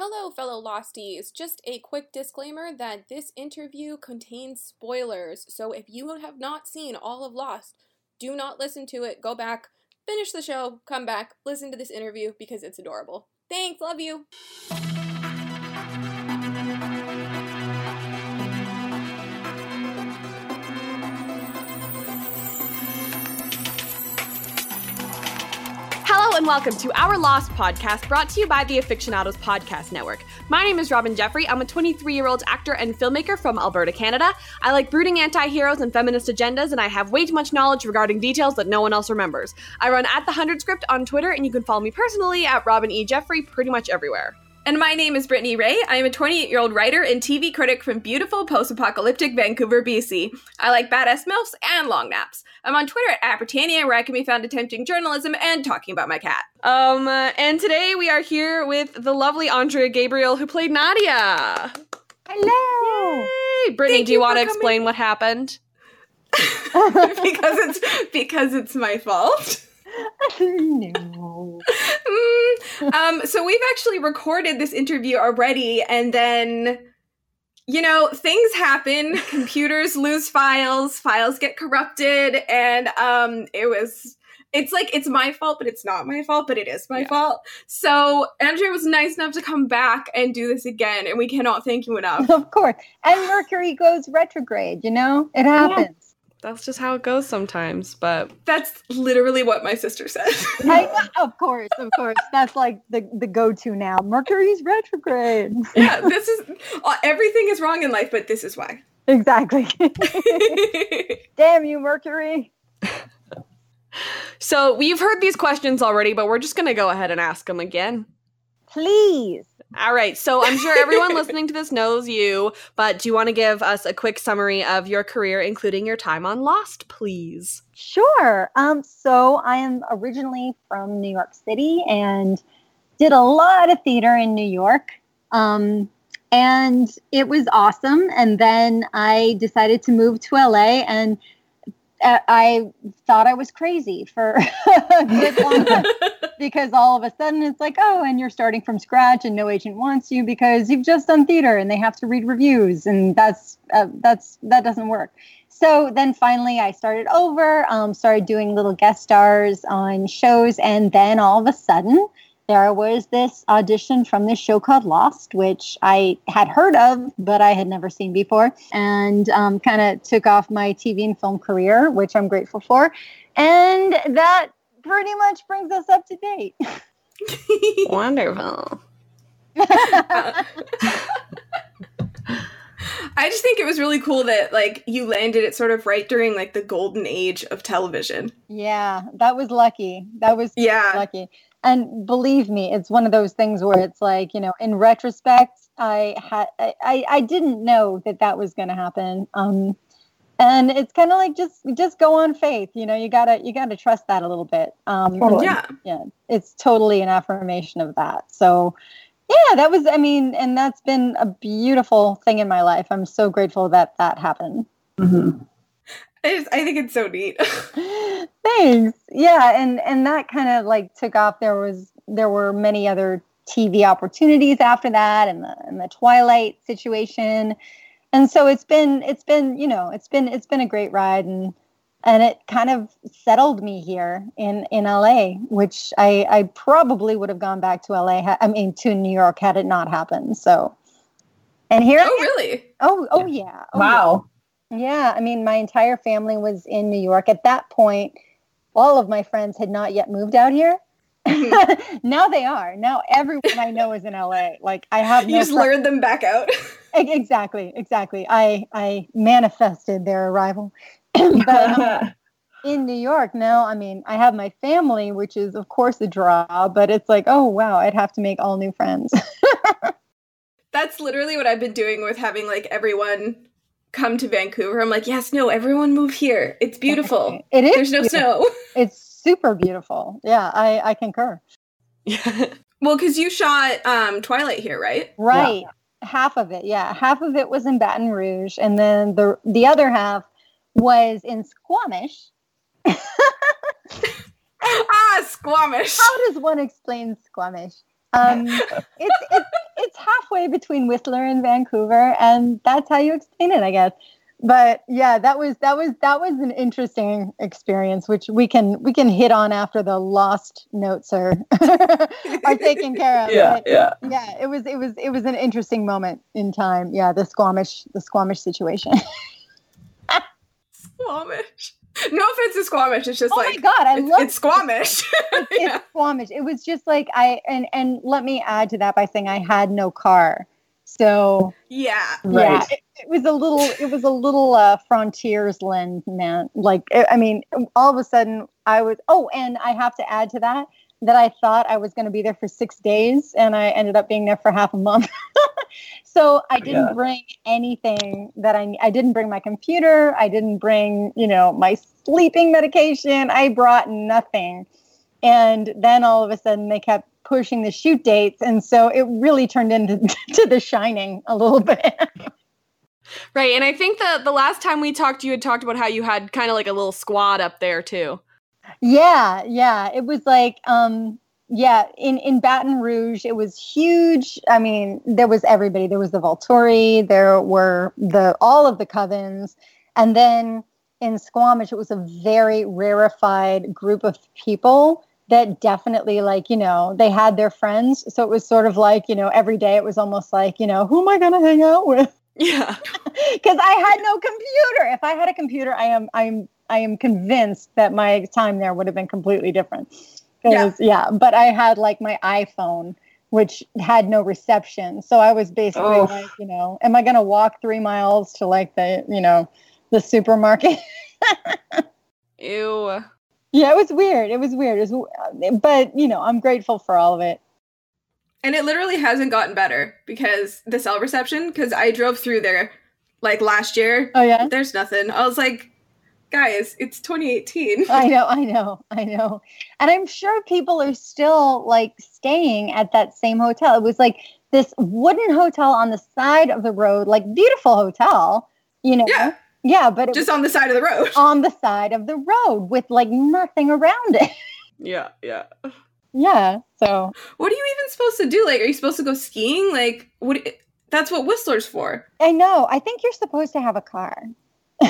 Hello, fellow Losties. Just a quick disclaimer that this interview contains spoilers, so if you have not seen all of Lost, do not listen to it. Go back, finish the show, come back, listen to this interview because it's adorable. Thanks, love you. And welcome to our Lost podcast brought to you by the Afictionados Podcast Network. My name is Robyn Jeffrey. I'm a 23 year old actor and filmmaker from Alberta, Canada. I like brooding anti heroes and feminist agendas, and I have way too much knowledge regarding details that no one else remembers. I run at the 100 Script on Twitter, and you can follow me personally at Robyn E. Jeffrey pretty much everywhere. And my name is Brittany Rae. I am a 28 year old writer and TV critic from beautiful post apocalyptic Vancouver, BC. I like badass MILFs and long naps. I'm on Twitter at Brittania, where I can be found attempting journalism and talking about my cat. Um, uh, and today we are here with the lovely Andrea Gabriel, who played Nadia. Hello. Hey, Brittany, Thank do you, you want to for coming. explain what happened? because it's because it's my fault. no. Mm, um, so we've actually recorded this interview already, and then you know things happen. Computers lose files, files get corrupted, and um, it was. It's like it's my fault, but it's not my fault, but it is my Yeah. fault. So Andrea was nice enough to come back and do this again, and we cannot thank you enough. Of course. And Mercury goes retrograde, you know? It happens. That's just how it goes sometimes, but That's literally what my sister said. I, of course, of course. That's like the, the go to now. Mercury's retrograde. yeah, this is uh, everything is wrong in life, but this is why. Exactly. Damn you, Mercury. so we've heard these questions already, but we're just gonna go ahead and ask them again. Please. All right. So I'm sure everyone listening to this knows you, but do you want to give us a quick summary of your career, including your time on Lost, please? Sure. Um, so I am originally from New York City and did a lot of theater in New York. Um, and it was awesome. And then I decided to move to LA and uh, I thought I was crazy for a good long time because all of a sudden it's like, oh, and you're starting from scratch and no agent wants you because you've just done theater and they have to read reviews and that's uh, that's that doesn't work. So then finally I started over, um, started doing little guest stars on shows, and then all of a sudden there was this audition from this show called Lost, which I had heard of, but I had never seen before, and um, kind of took off my TV and film career, which I'm grateful for. And that pretty much brings us up to date. Wonderful. I just think it was really cool that like you landed it sort of right during like the golden age of television. yeah, that was lucky. That was Yeah. lucky. And believe me, it's one of those things where it's like, you know, in retrospect, I had I, I, I didn't know that that was going to happen. Um, and it's kind of like just just go on faith. You know, you gotta you gotta trust that a little bit. Um, Totally. Yeah. yeah, it's totally an affirmation of that. So, yeah, that was. I mean, and that's been a beautiful thing in my life. I'm so grateful that that happened. Mhm. I just I think it's so neat. Thanks. Yeah, and and that kind of like took off. There was there were many other TV opportunities after that, and the and the Twilight situation, and so it's been it's been you know it's been it's been a great ride, and and it kind of settled me here in in LA, which I I probably would have gone back to LA. Ha- I mean to New York had it not happened. So, and here. Oh am. really? Oh oh yeah. Oh. Wow. Yeah, I mean, my entire family was in New York. At that point, all of my friends had not yet moved out here. now they are. Now everyone I know is in LA. Like I have You just lured them back out. Exactly, exactly. I I manifested their arrival. but um, in New York now, I mean, I have my family, which is of course a draw, but it's like, oh wow, I'd have to make all new friends. That's literally what I've been doing with having like everyone come to Vancouver. I'm like, yes, no, everyone move here. It's beautiful. It is. There's no beautiful. snow. It's super beautiful. Yeah, I I concur. Yeah. well, because you shot um Twilight here, right? Right. Half of it, yeah. Half of it was in Baton Rouge, and then the the other half was in Squamish. ah, Squamish. How does one explain Squamish? Um, it's, it's it's halfway between Whistler and Vancouver, and that's how you explain it, I guess. But yeah, that was that was that was an interesting experience, which we can we can hit on after the lost notes are are taken care of. Yeah, But yeah. yeah, it was it was it was an interesting moment in time. Yeah, the Squamish the Squamish situation. Squamish. No offense to Squamish. It's just oh like my god, I it's, love it's Squamish. it's yeah. Squamish. It was just like I and and let me add to that by saying I had no car, so yeah. yeah, Right. it, it was a little it was a little uh, frontiersland man. Like I I mean, all of a sudden I was oh, and I have to add to that that I thought I was going to be there for six days, and I ended up being there for half a month. so I didn't Yeah. bring anything that I I didn't bring my computer. I didn't bring you know my sleeping medication. I brought nothing, and then all of a sudden they kept pushing the shoot dates, and so it really turned into to The Shining a little bit. Right, and I think the the last time we talked, you had talked about how you had kind of like a little squad up there too. Yeah, yeah. It was like, um, yeah, in, in Baton Rouge, it was huge. I mean, there was everybody. There was the Volturi, there were the all of the covens. And then in Squamish, it was a very rarefied group of people that definitely like, you know, they had their friends. So it was sort of like, you know, every day it was almost like, you know, who am I gonna hang out with? Yeah, because I had no computer. If I had a computer, I am I'm I am convinced that my time there would have been completely different. 'Cause, yeah. but I had like my iPhone, which had no reception. So I was basically Oh. like, you know, am I going to walk three miles to like the you know the supermarket? ew. yeah, it was weird. It was weird. It was, but you know, I'm grateful for all of it. And it literally hasn't gotten better because the cell reception, because I drove through there like last year. Oh yeah. There's nothing. I was like, guys, it's 2018. I know, I know, I know. And I'm sure people are still like staying at that same hotel. It was like this wooden hotel on the side of the road, like beautiful hotel, you know. Yeah. Yeah, but it Just was on the side of the road. on the side of the road with like nothing around it. Yeah, yeah. yeah. So What are you even supposed to do? Like, are you supposed to go skiing? Like, what? That's what Whistler's for. I know. I think you're supposed to have a car.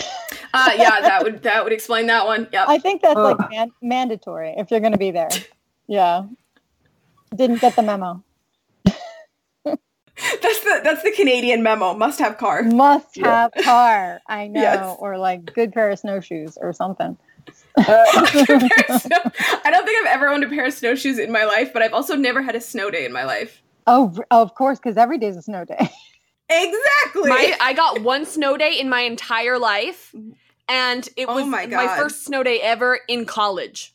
Uh, yeah, that would that would explain that one. Yep. I think that's like man- mandatory if you're going to be there. Yeah. Didn't get the memo. That's the that's the Canadian memo. Must have car. Must Yeah. have car. I know. Yes. Or like good pair of snowshoes or something. Uh, I don't think I've ever owned a pair of snowshoes in my life, but I've also never had a snow day in my life. Oh, of course, because every day is a snow day. Exactly. My I got one snow day in my entire life, and it Oh was my my, first snow day ever in college.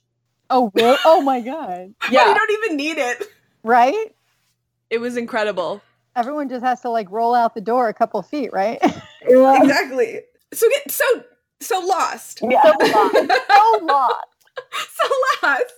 Oh, really? Oh my God! yeah, you yeah. don't even need it. Right? It was incredible. Everyone just has to like roll out the door a couple feet, right? Exactly. So get so so lost. so lost. So lost. so last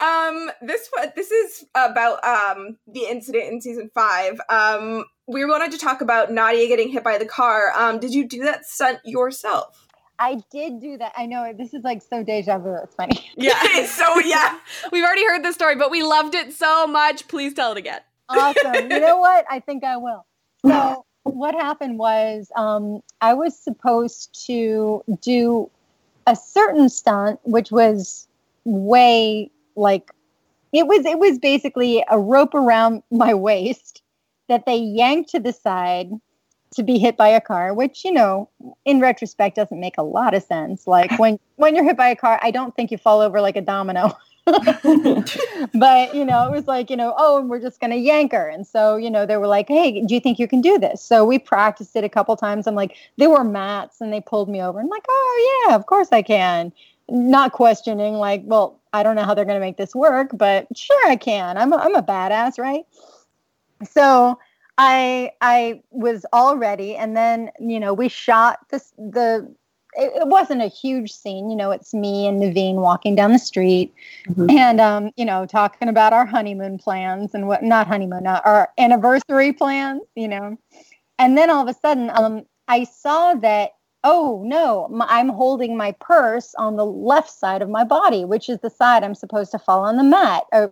um this this is about um the incident in season five um we wanted to talk about nadia getting hit by the car um did you do that stunt yourself I did do that. I know this is like so deja vu. It's funny. Yeah. so yeah We've already heard this story, but we loved it so much. Please tell it again. Awesome. you know what? I think I will. So what happened was um, I was supposed to do a certain stunt, which was way like it was. It was basically a rope around my waist that they yanked to the side to be hit by a car, which you know, in retrospect, doesn't make a lot of sense. Like when when you're hit by a car, I don't think you fall over like a domino. but you know, it was like, you know, oh, and we're just gonna yank her. And so, you know, they were like, Hey, do you think you can do this? So we practiced it a couple times. I'm like, there were mats and they pulled me over. I'm like, oh yeah, of course I can. Not questioning, like, well, I don't know how they're gonna make this work, but sure I can. I'm a, I'm a badass, right? So I I was all ready, and then you know we shot this the it, it wasn't a huge scene. You know, it's me and Naveen walking down the street Mhm. and, um, you know, talking about our honeymoon plans and what, not honeymoon, uh, our anniversary plans, you know. And then all of a sudden, um, I saw that, oh no, I'm holding my purse on the left side of my body, which is the side I'm supposed to fall on the mat, uh,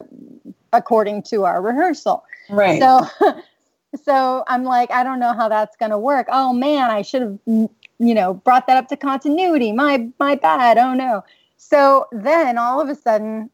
according to our rehearsal. Right. So, so I'm like, I don't know how that's going to work. Oh man, I should have, you know, brought that up to continuity. My my bad. Oh no. So then all of a sudden,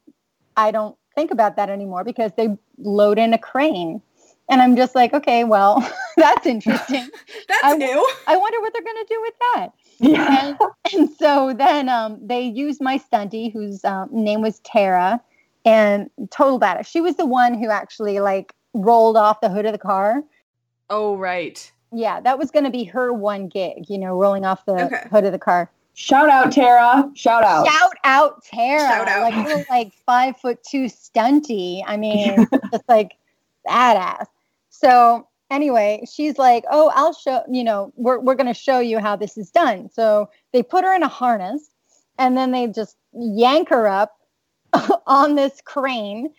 I don't think about that anymore because they load in a crane. And I'm just like, okay, well, that's interesting. That's I- new. I wonder what they're going to do with that. Yeah. And, and so then um, they used my stuntie, whose um, name was Tara, and total badass. She was the one who actually like rolled off the hood of the car. Oh, right. Yeah, that was going to be her one gig, you know, rolling off the Okay. hood of the car. Shout out, Tara. Shout out. Shout out Tara, Shout out. like little like five foot two stunty. I mean, just like badass. So anyway, she's like, "Oh, I'll show you know, we're we're gonna show you how this is done." So they put her in a harness, and then they just yank her up on this crane,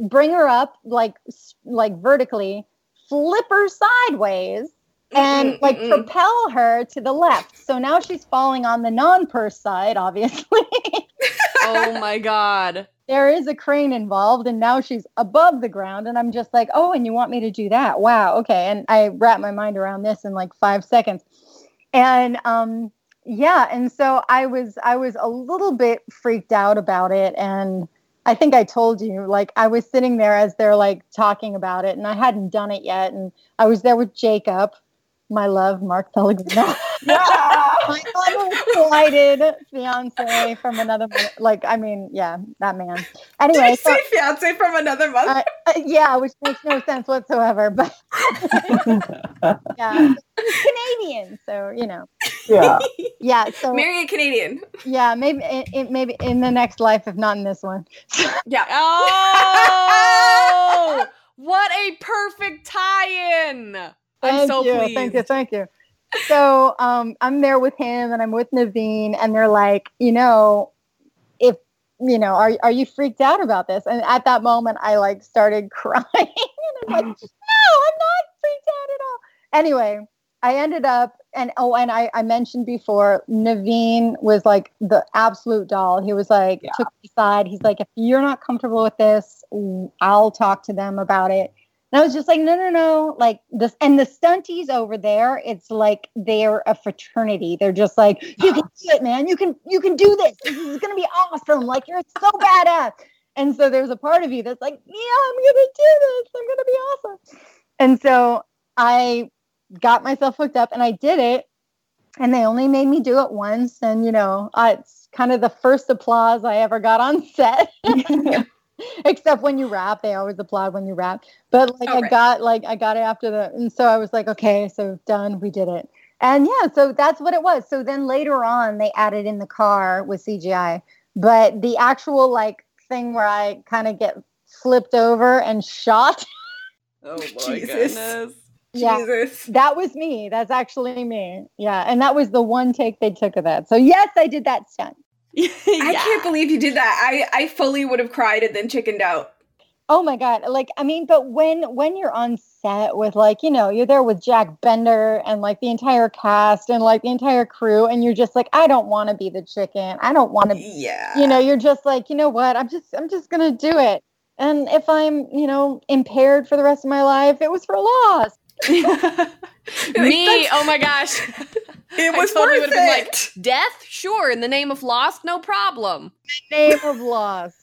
bring her up like like vertically, flip her sideways, and like mm-mm. propel her to the left. So now she's falling on the non-purse side, obviously. Oh my god. there is a crane involved and now she's above the ground and i'm just like oh and you want me to do that wow okay and i wrap my mind around this in like five seconds and um yeah and so i was i was a little bit freaked out about it and i think i told you like i was sitting there as they're like talking about it and i hadn't done it yet and i was there with jacob my love mark pellegrino my little delighted fiance from another like i mean yeah that man Did anyway you so, say fiance from another month? uh, uh, yeah which makes no sense whatsoever but yeah he's canadian so you know yeah. yeah so Marry a Canadian. yeah maybe it, it, maybe in the next life if not in this one Yeah. Oh! what a perfect tie-in. I'm Thank so you, pleased. Thank you, thank you. So um, I'm there with him and I'm with Naveen, and they're like, you know, if you know, are are you freaked out about this? And at that moment, I like started crying, and I'm like, no, I'm not freaked out at all. Anyway, I ended up, and oh, and I I mentioned before, Naveen was like the absolute doll. He was like, Yeah. took me aside. He's like, if you're not comfortable with this, I'll talk to them about it. And I was just like, no, no, no. Like this, and the stunties over there, it's like they're a fraternity. They're just like, you can do it, man. You can, you can do this. This is gonna be awesome. Like you're so badass. And so there's a part of you that's like, yeah, I'm gonna do this. I'm gonna be awesome. And so I got myself hooked up and I did it. And they only made me do it once. And you know, I, it's kind of the first applause I ever got on set. Except when you rap, they always applaud when you rap. But like Oh, I right. got like I got it after the and so I was like, okay, so done, we did it. And yeah, so that's what it was. So then later on they added in the car with CGI. But the actual like thing where I kind of get flipped over and shot, Oh my Jesus. goodness. yeah. Jesus. That was me. That's actually me. Yeah. And that was the one take they took of that. So yes, I did that stunt. I can't believe you did that. I, I fully would have cried and then chickened out. Oh my god! Like I mean, but when when you're on set with like you know you're there with Jack Bender and like the entire cast and like the entire crew, and you're just like I don't want to be the chicken. I don't want to. Yeah. You know, you're just like you know what? I'm just I'm just gonna do it. And if I'm you know impaired for the rest of my life, it was for a loss. Me, That's- oh my gosh. It I was totally worth would've been it. like, death? Sure. In the name of lost, no problem. Name of loss.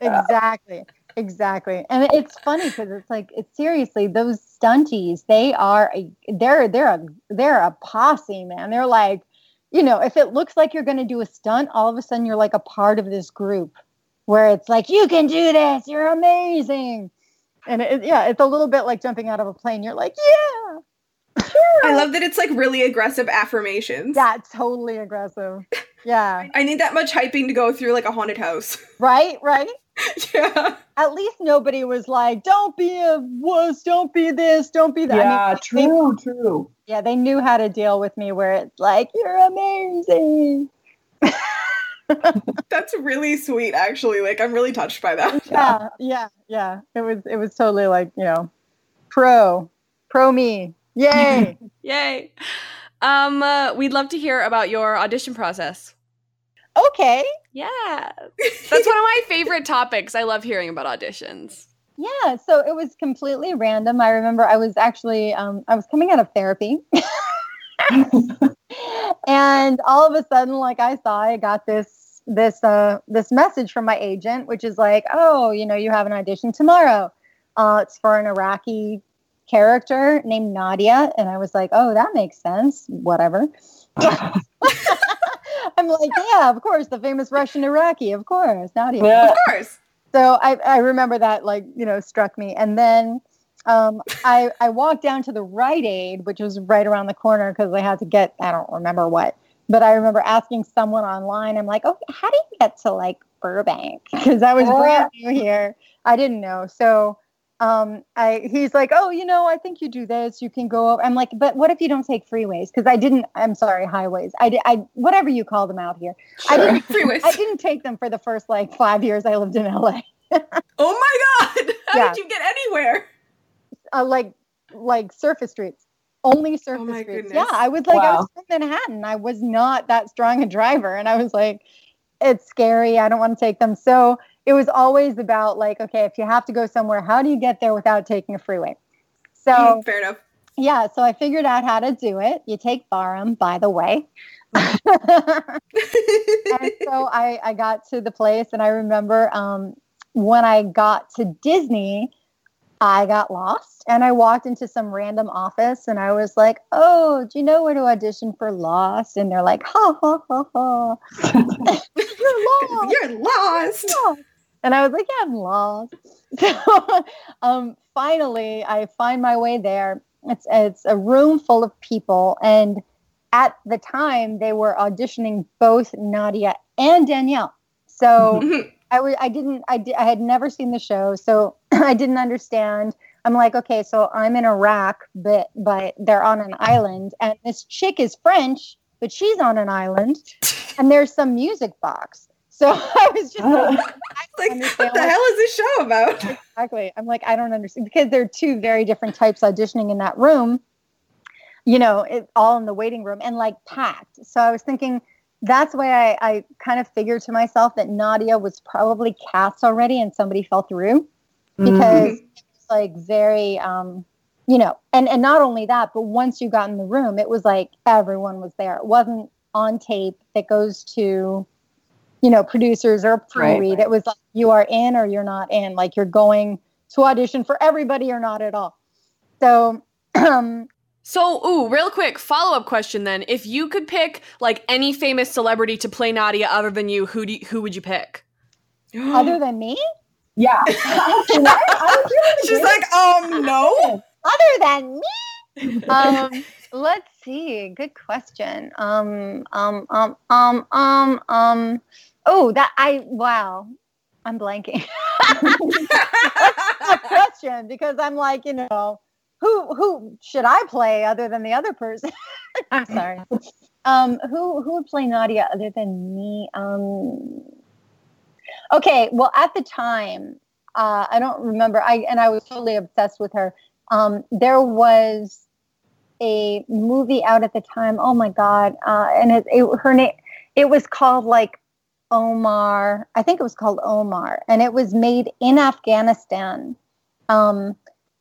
Exactly. Exactly. And it's funny because it's like it's seriously those stunties, they are a they're they're a they're a posse, man. They're like, you know, if it looks like you're gonna do a stunt, all of a sudden you're like a part of this group where it's like, you can do this, you're amazing. And it, yeah, it's a little bit like jumping out of a plane. You're like, yeah, I love that it's like really aggressive affirmations. yeah, totally aggressive. Yeah, I need that much hyping to go through like a haunted house. right, right. yeah. At least nobody was like, don't be a wuss, don't be this, don't be that. I mean, yeah, they- true, true. yeah, they knew how to deal with me where it's like, you're amazing. That's really sweet, actually. Like, I'm really touched by that. Yeah, yeah, yeah. It was it was totally like, you know, pro, pro me. Yay. Yay. Um, uh, we'd love to hear about your audition process. okay. Yeah. That's one of my favorite topics. I love hearing about auditions. Yeah, so it was completely random. I remember I was actually um, I was coming out of therapy, and all of a sudden, like I saw, I got this this uh, this message from my agent, which is like, oh, you know, you have an audition tomorrow. Uh, it's for an Iraqi character named Nadia, and I was like, oh, that makes sense. Whatever. I'm like, yeah, of course, the famous Russian Iraqi, of course, Nadia. Yeah. Of course. So I, I remember that like, you know, struck me. And then um, I, I walked down to the Rite Aid, which was right around the corner because I had to get, I don't remember what, but I remember asking someone online, I'm like, oh, how do you get to like Burbank? Because I was brand new here. I didn't know. So um, I, he's like, oh, you know, I think you do this. You can go over. I'm like, but what if you don't take freeways? Because I didn't. I'm sorry, highways. I, did, I whatever you call them out here. I didn't. Freeways. I didn't take them for the first like five years I lived in LA. Oh my god! How Yeah. did you get anywhere? Uh, like like surface streets. Only surface Oh my streets. goodness. Yeah, I was like, I was from Manhattan. I was not that strong a driver, and I was like, it's scary. I don't want to take them. So it was always about like, okay, if you have to go somewhere, how do you get there without taking a freeway? So Mm, Fair enough. yeah, so I figured out how to do it. You take Barham, by the way. and so I, I got to the place, and I remember um, when I got to Disney, I got lost, and I walked into some random office, and I was like, "Oh, do you know where to audition for Lost?" And they're like, "Ha ha ha ha, you're lost." You're lost. lost. And I was like, yeah, I'm lost. So um, finally, I find my way there. It's it's a room full of people, and at the time, they were auditioning both Nadia and Danielle. So I w- I didn't I, di- I had never seen the show, so I didn't understand. I'm like, okay, so I'm in Iraq, but but they're on an island, and this chick is French, but she's on an island, and there's some music box. So I was just like, like, what the hell is this show about? exactly. I'm like, I don't understand because there are two very different types auditioning in that room. You know, it all in the waiting room and like packed. So I was thinking that's why I, I kind of figured to myself that Nadia was probably cast already and somebody fell through because it was like very um you know and and not only that but once you got in the room it was like everyone was there it wasn't on tape that goes to you know producers or Right, pre-read right. it was like you are in or you're not in like you're going to audition for everybody or not at all so um So, ooh, real quick follow up question then. If you could pick like any famous celebrity to play Nadia other than you, who do you, who would you pick? other than me Yeah. Actually, I, I was really She's like, um, no. other than me um let's see good question um um um um um um oh that i wow. I'm blanking. A question because i'm like you know who who should i play other than the other person? I'm sorry. Um who who would play nadia other than me? Um okay well at the time uh i don't remember. I and i was totally obsessed with her. Um there was a movie out at the time. Oh my god uh and it, it her name it was called like Omar. I think it was called Omar, and it was made in Afghanistan. Um,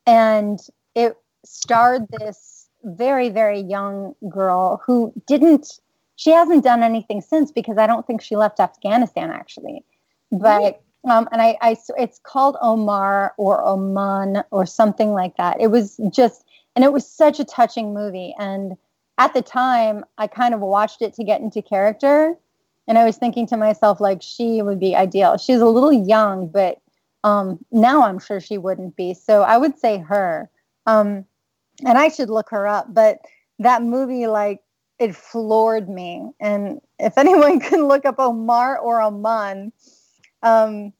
and it starred this very, very young girl who didn't, she hasn't done anything since because I don't think she left Afghanistan actually. But, um, and I, I, it's called Omar or Oman or something like that. It was just, and it was such a touching movie. And at the time, I kind of watched it to get into character and I was thinking to myself, like, she would be ideal. She's a little young, but um, now I'm sure she wouldn't be. So I would say her. Um, and I should look her up. But that movie, like, it floored me. And if anyone can look up Omar or Oman, um,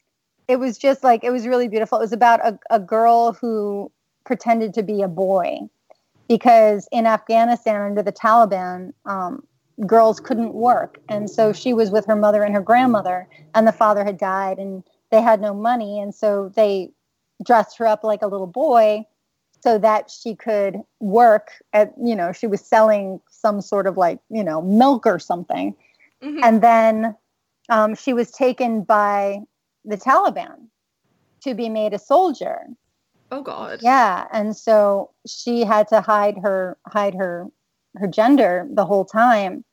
it was just like, it was really beautiful. It was about a, a girl who pretended to be a boy because in Afghanistan under the Taliban, um, girls couldn't work. And so she was with her mother and her grandmother, and the father had died, and they had no money. And so they dressed her up like a little boy so that she could work at, you know, she was selling some sort of like, you know, milk or something. Mhm. And then um, she was taken by the Taliban. to be made a soldier. Oh God. Yeah, and so she had to hide her hide her her gender the whole time,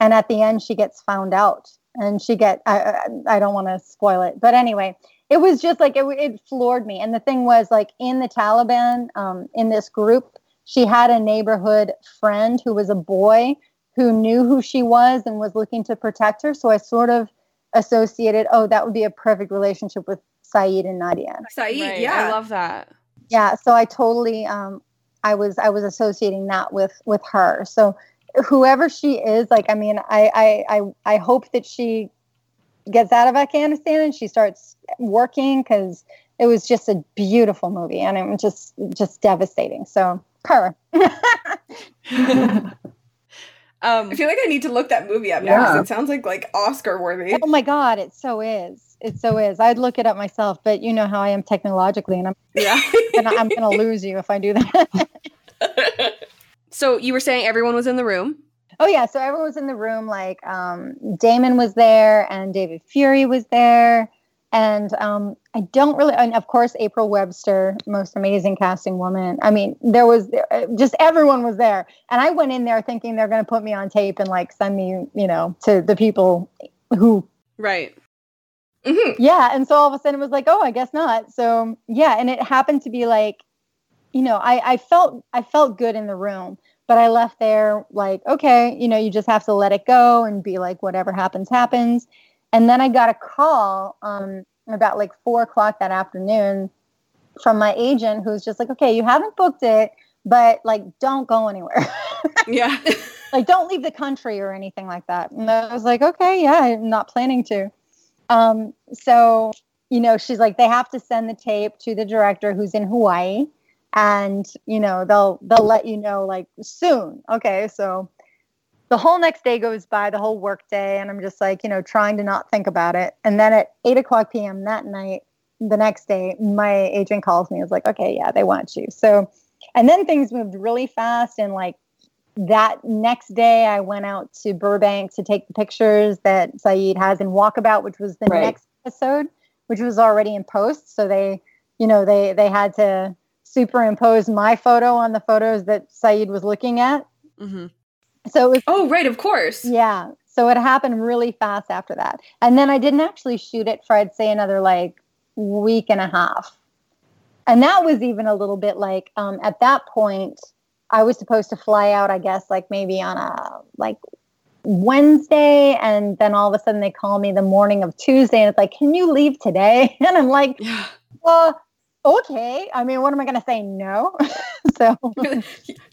and at the end she gets found out, and she get I I, I don't want to spoil it, but anyway, it was just like it it floored me. And the thing was like in the Taliban, um, in this group, she had a neighborhood friend who was a boy who knew who she was and was looking to protect her. So I sort of associated, oh, that would be a perfect relationship with Sayid and Nadia. Sayid, Right, yeah. I love that. Yeah, so I totally um I was I was associating that with with her. So whoever she is, like I mean, I I I, I hope that she gets out of Afghanistan and she starts working because it was just a beautiful movie and it was just just devastating. So her. Um, I feel like I need to look that movie up now Yeah. because it sounds like like Oscar worthy. oh my god, it so is. It so is. I'd look it up myself, but you know how I am technologically and I'm yeah. gonna, I'm gonna lose you if I do that. so you were saying everyone was in the room. Oh yeah, so everyone was in the room. Like um, Damon was there, and David Fury was there, and um, I don't really, and of course April Webster, most amazing casting woman. I mean, there was uh, just everyone was there, and I went in there thinking they're going to put me on tape and like send me, you know, to the people who, Right. Mhm. yeah. And so all of a sudden it was like, oh, I guess not. So yeah, and it happened to be like, you know, I I felt I felt good in the room but I left there like, okay, you know, you just have to let it go and be like, whatever happens, happens. And then I got a call um, about like four o'clock that afternoon from my agent who's just like, okay, you haven't booked it, but like, don't go anywhere. Yeah. like, don't leave the country or anything like that. And I was like, okay, yeah, I'm not planning to. Um, so, you know, she's like, they have to send the tape to the director who's in Hawaii and you know they'll they'll let you know like soon. Okay so the whole next day goes by the whole work day and i'm just like you know trying to not think about it. And then at 8 o'clock pm that night the next day my agent calls me it's like okay yeah they want you. So and then things moved really fast and like that next day i went out to burbank to take the pictures that sayid has in walkabout which was the Right. next episode which was already in post. So they you know they they had to superimpose my photo on the photos that Sayid was looking at. hmm So it was Oh, right, of course. yeah. So it happened really fast after that. And then I didn't actually shoot it for I'd say another like week and a half. And that was even a little bit like um, at that point I was supposed to fly out, I guess, like maybe on a like Wednesday, and then all of a sudden they call me the morning of Tuesday, and it's like, "Can you leave today?" And I'm like, Yeah. "Well, okay. I mean, what am I going to say? No." so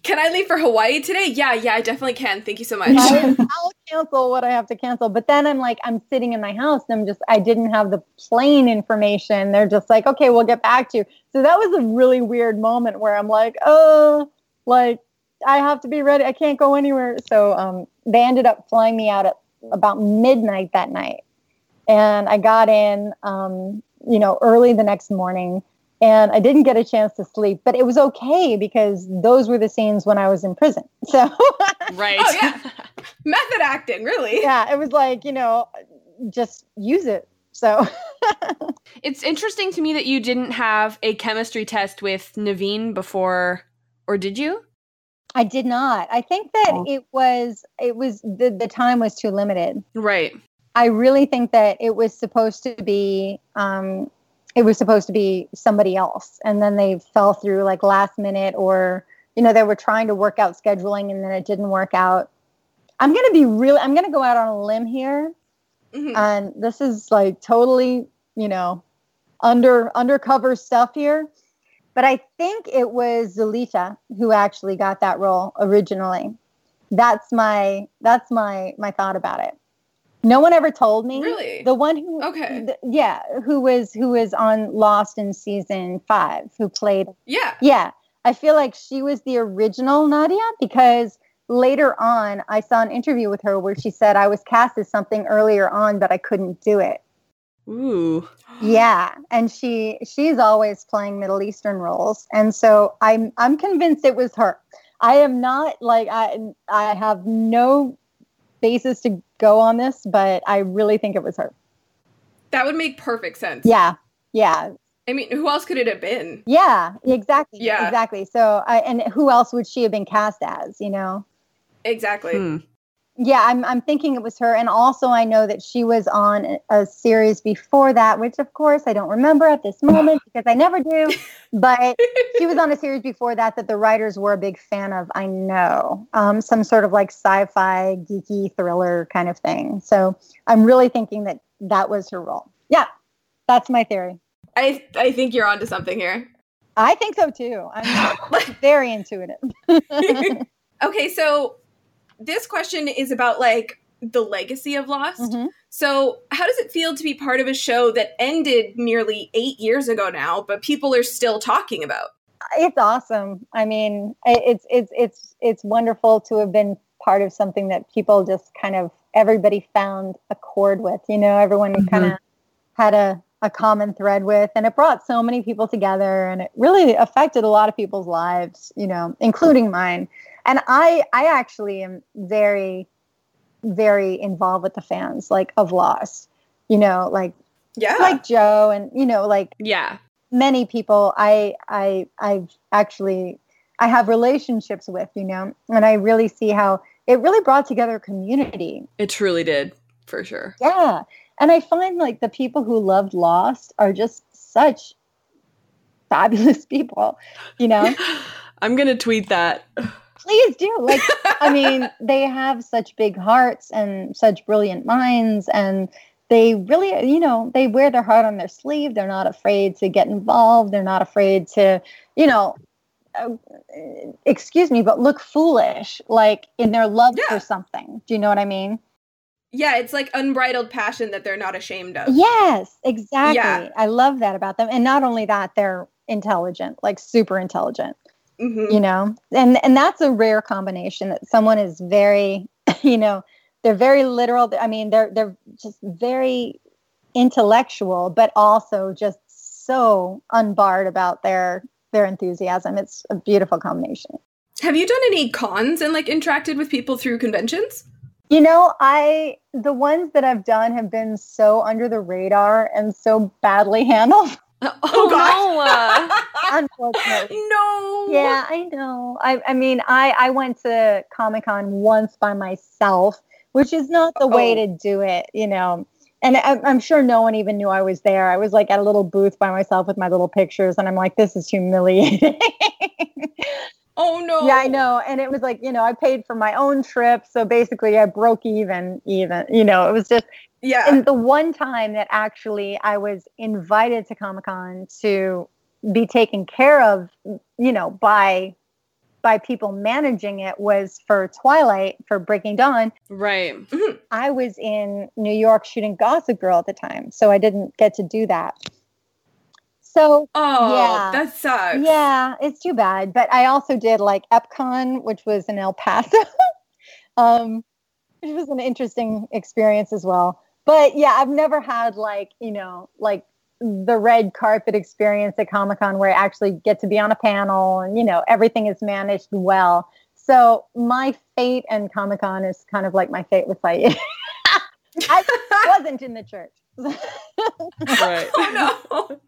Can I leave for Hawaii today? Yeah, yeah, I definitely can. Thank you so much. I, I'll cancel what I have to cancel. But then I'm like, I'm sitting in my house and I'm just, I didn't have the plane information. They're just like, okay, we'll get back to you. So that was a really weird moment where I'm like, oh, like I have to be ready. I can't go anywhere. So um, they ended up flying me out at about midnight that night. And I got in, um, you know, early the next morning and I didn't get a chance to sleep, but it was okay because those were the scenes when I was in prison. So Right. Oh, yeah. Method acting, really. yeah, it was like, you know, just use it. So It's interesting to me that you didn't have a chemistry test with Naveen before, or did you? I did not. I think that Oh. it was it was the, the time was too limited. Right. I really think that it was supposed to be um it was supposed to be somebody else. And then they fell through like last minute or you know they were trying to work out scheduling and then it didn't work out. I'm going to be really I'm going to go out on a limb here. Mhm. and this is like totally you know under undercover stuff here. But i think it was Zuleikha who actually got that role originally. That's my that's my my thought about it no one ever told me Really? the one who Okay. yeah who was who was on lost in season five who played Yeah. yeah, I feel like she was the original Nadia because later on I saw an interview with her where she said I was cast as something earlier on, but I couldn't do it. Ooh. Yeah, and she she's always playing Middle Eastern roles, and so I'm I'm convinced it was her. I am not like I I have no basis to go on this, but I really think it was her. That would make perfect sense. Yeah, yeah. I mean, who else could it have been? Yeah, exactly. Yeah. exactly. So, I, and who else would she have been cast as? You know. Exactly. Hmm. Yeah, I'm I'm thinking it was her, and also I know that she was on a- series before that, which of course I don't remember at this moment because I never do. But she was on a series before that that the writers were a big fan of. I know um, some sort of like sci-fi geeky thriller kind of thing. So I'm really thinking that that was her role. Yeah, that's my theory. I I think you're onto something here. I think so too. I'm very intuitive. Okay, so this question is about like the legacy of Lost. Mhm. So, how does it feel to be part of a show that ended nearly eight years ago now, but people are still talking about? it's awesome. I mean, it's it's it's it's wonderful to have been part of something that people just kind of everybody found a chord with. You know, everyone Mhm. kind of had a a common thread with, and it brought so many people together, and it really affected a lot of people's lives. You know, including mine. And I I actually am very very involved with the fans like of Lost. You know, like Yeah. like Joe, and you know, like Yeah. many people I I I've actually I have relationships with, you know, and I really see how it really brought together a community. It truly did, for sure. Yeah. And I find like the people who loved Lost are just such fabulous people, you know. I'm gonna tweet that. Please do. Like I mean, they have such big hearts and such brilliant minds and they really, you know, they wear their heart on their sleeve. They're not afraid to get involved. They're not afraid to, you know, uh, excuse me, but look foolish, like in their love Yeah. for something. Do you know what I mean? yeah, it's like unbridled passion that they're not ashamed of. Yes, exactly. Yeah. I love that about them. And not only that, they're intelligent, like super intelligent. Mhm. you know and and that's a rare combination that someone is very you know they're very literal i mean they're they're just very intellectual but also just so unbarred about their their enthusiasm it's a beautiful combination Have you done any cons and like interacted with people through conventions? you know i the ones that i've done have been so under the radar and so badly handled Oh, gosh. no. unfortunately no. Yeah, I know. I, I mean, I, I went to Comic Con once by myself, which is not the way Oh. to do it, you know. And I, I'm sure no one even knew I was there. I was like at a little booth by myself with my little pictures, and I'm like, this is humiliating. Oh no. yeah, I know. And it was like, you know, I paid for my own trip, so basically, I broke even. Even, you know, it was just Yeah. and the one time that actually I was invited to Comic Con to be taken care of, you know, by by people managing it was for Twilight for Breaking Dawn. Right. I was in New York shooting Gossip Girl at the time, so I didn't get to do that. So oh, yeah. that sucks. yeah, it's too bad. But I also did like EpCon, which was in El Paso, um, which was an interesting experience as well. But yeah, I've never had like, you know, like the red carpet experience at Comic Con where I actually get to be on a panel and, you know, everything is managed well. So my fate and Comic Con is kind of like my fate with fight. I wasn't in the church. Right. Oh no.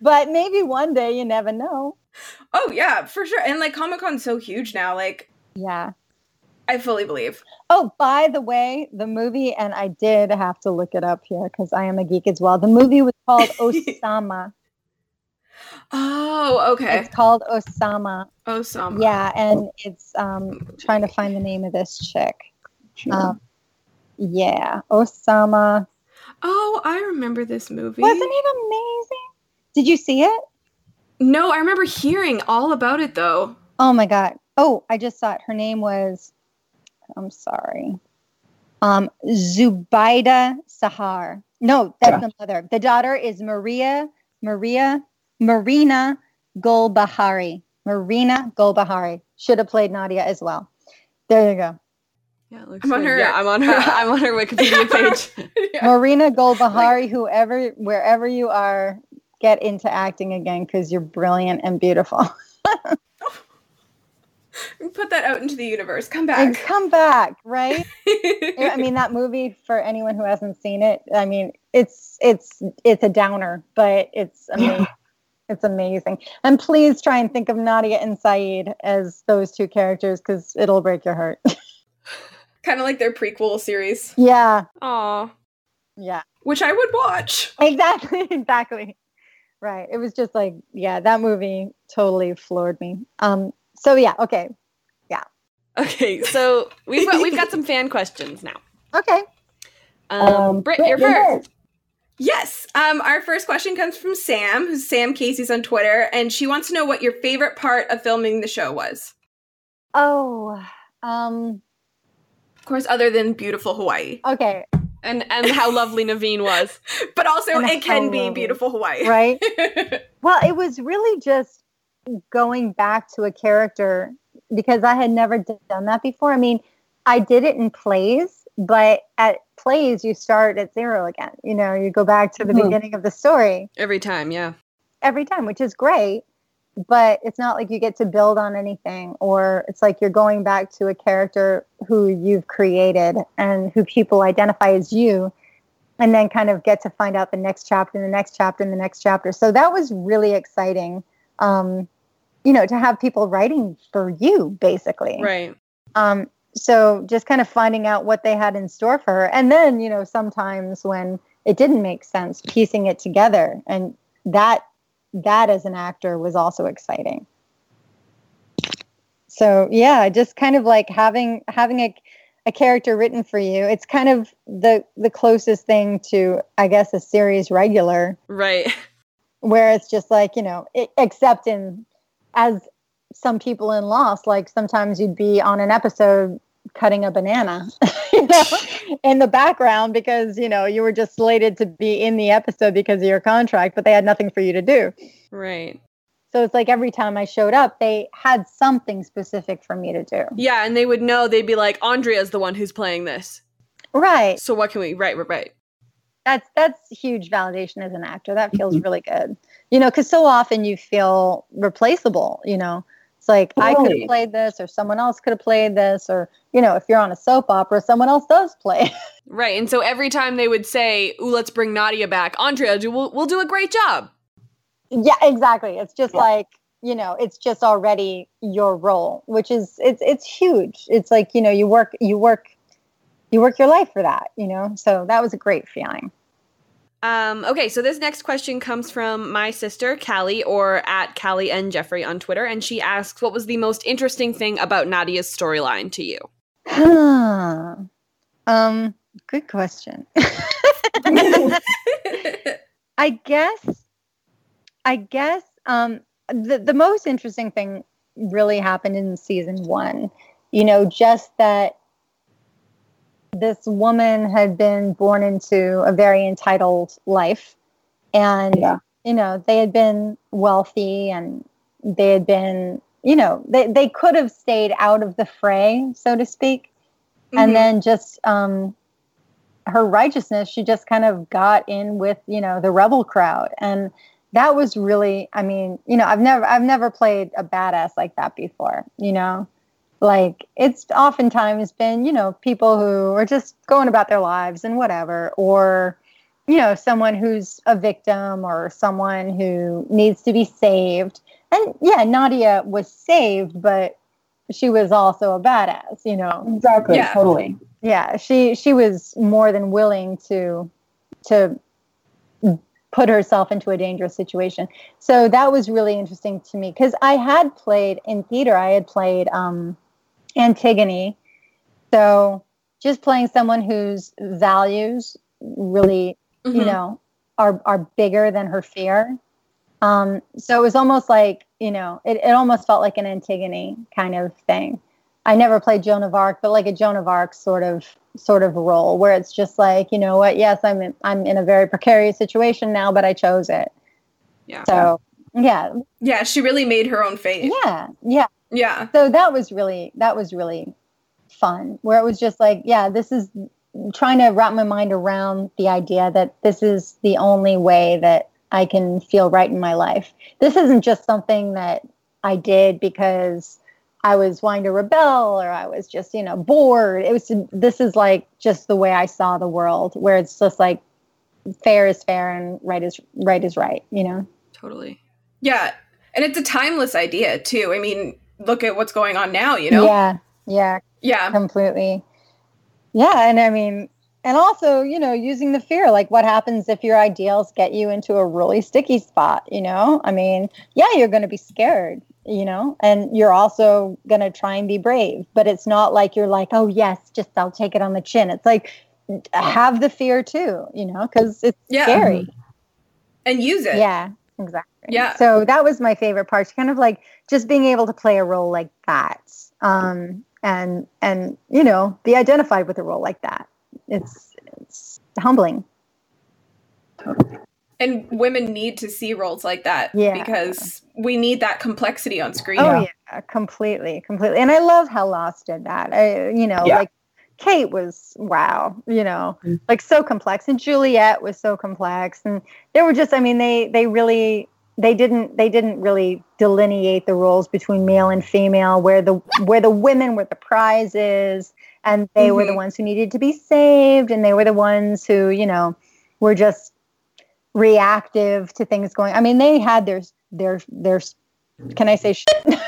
but maybe one day you never know. Oh yeah, for sure. And like Comic Con's so huge now. Like Yeah. I fully believe. Oh, by the way, the movie, and I did have to look it up here because I am a geek as well. The movie was called Osama. Oh, okay. It's called Osama. Osama. Yeah, and it's um trying to find the name of this chick. Um, yeah, Osama. Oh, I remember this movie. Wasn't it amazing? Did you see it? No, I remember hearing all about it though. Oh my god. Oh, I just saw it. Her name was I'm sorry. Um Zubaida Sahar. No, that's the mother. The daughter is Maria Maria Marina Golbahari. Marina Golbahari. Should have played Nadia as well. There you go. Yeah, looks I'm on her- Yeah, I'm on her. I'm on her Wikipedia page. Marina Golbahari, whoever wherever you are, get into acting again because you're brilliant and beautiful. put that out into the universe. Come And back. come back, right? I mean, that movie for anyone who hasn't seen it, I mean, it's it's it's a downer, but it's amazing. It's amazing. And please try and think of Nadia and Sayid as those two characters because it'll break your heart. kind of like their prequel series, yeah, Aw. yeah, which I would watch. exactly, exactly. Right. It was just like, yeah, that movie totally floored me. Um. So yeah, okay, Yeah. Okay, so we've got, we've got some fan questions now. okay. Um, Britt, you're you're first. Yes. Um, our first question comes from Sam, who's Sam Casey's on Twitter, and she wants to know what your favorite part of filming the show was. Oh, um. Of course, other than beautiful Hawaii, Okay. And and how lovely Naveen was. but also And it can be lovely. beautiful Hawaii. Right. Well, it was really just going back to a character because I had never done that before. I mean, I did it in plays, but at plays, you start at zero again. You know, you go back to the Mhm. beginning of the story Every time, yeah. every time, which is great. But it's not like you get to build on anything, or it's like you're going back to a character who you've created and who people identify as you, and then kind of get to find out the next chapter, and the next chapter, and the next chapter. So that was really exciting. Um, you know, to have people writing for you, basically. Right. Um, so just kind of finding out what they had in store for her. And then, you know, sometimes when it didn't make sense, piecing it together. And that that as an actor was also exciting. So yeah, just kind of like having having a a character written for you. It's kind of the the closest thing to I guess a series regular Right. where it's just like you know it, except in as some people in lost like sometimes you'd be on an episode cutting a banana you know in the background because you know you were just slated to be in the episode because of your contract but they had nothing for you to do Right. so it's like every time i showed up they had something specific for me to do Yeah, and they would know they'd be like, Andrea's the one who's playing this. right So what can we right, right, right. that's that's huge validation as an actor that feels really good you know because so often you feel replaceable you know it's like i could have played this or someone else could have played this or you know if you're on a soap opera someone else does play Right. And so every time they would say, Ooh, let's bring Nadia back, Andrea, we'll, we'll do a great job. yeah exactly it's just Yeah. like you know it's just already your role which is it's it's huge it's like you know you work you work you work your life for that you know so that was a great feeling Um, okay, so this next question comes from my sister, Callie, or at Callie and Jeffrey on Twitter, and she asks, What was the most interesting thing about Nadia's storyline to you? um good question I guess I guess um the the most interesting thing really happened in season 1. You know, just that this woman had been born into a very entitled life and Yeah. you know, they had been wealthy and they had been, you know, they they could have stayed out of the fray, so to speak Mhm. and then just um her righteousness she just kind of got in with you know the rebel crowd and that was really i mean you know i've never i've never played a badass like that before you know like it's oftentimes been you know people who are just going about their lives and whatever or you know someone who's a victim or someone who needs to be saved and yeah nadia was saved but she was also a badass you know Exactly. Yeah. Totally. yeah she she was more than willing to to put herself into a dangerous situation so that was really interesting to me because i had played in theater i had played um antigone. So just playing someone whose values really you Mhm. know are are bigger than her fear. Um so it was almost like you know it, it almost felt like an antigone kind of thing. I never played joan of arc but like a joan of arc sort of sort of role where it's just like you know what? Yes i'm in, i'm in a very precarious situation now but i chose it. Yeah. so yeah. Yeah, she really made her own fate. yeah yeah Yeah. so that was really that was really fun where it was just like yeah this is trying to wrap my mind around the idea that this is the only way that i can feel right in my life this isn't just something that i did because I was wanting to rebel or I was just, you know, bored. It was this is like just the way I saw the world where it's just like fair is fair and right is right is right, you know. Totally. Yeah. And it's a timeless idea too. I mean, look at what's going on now, you know? Yeah. Yeah. Yeah. Completely. Yeah, and I mean and also, you know, using the fear like what happens if your ideals get you into a really sticky spot, you know? I mean, yeah, you're going to be scared, you know, and you're also going to try and be brave, but it's not like you're like, "Oh, yes, just I'll take it on the chin." It's like have the fear too, you know, cuz it's Yeah. scary. And use it. Yeah, exactly. Yeah. So that was my favorite part, kind of like just being able to play a role like that, um, and and you know be identified with a role like that. It's it's humbling. And women need to see roles like that Yeah. because we need that complexity on screen. Oh yeah, completely, completely. And I love how Lost did that. I, you know, Yeah. like Kate was wow, you know, like so complex, and Juliet was so complex, and they were just. I mean, they they really they didn't they didn't really delineate the roles between male and female, where the where the women were the prizes, and they were the mm-hmm. ones who needed to be saved, and they were the ones who you know were just reactive to things going. I mean, they had their their their. Can I say shit?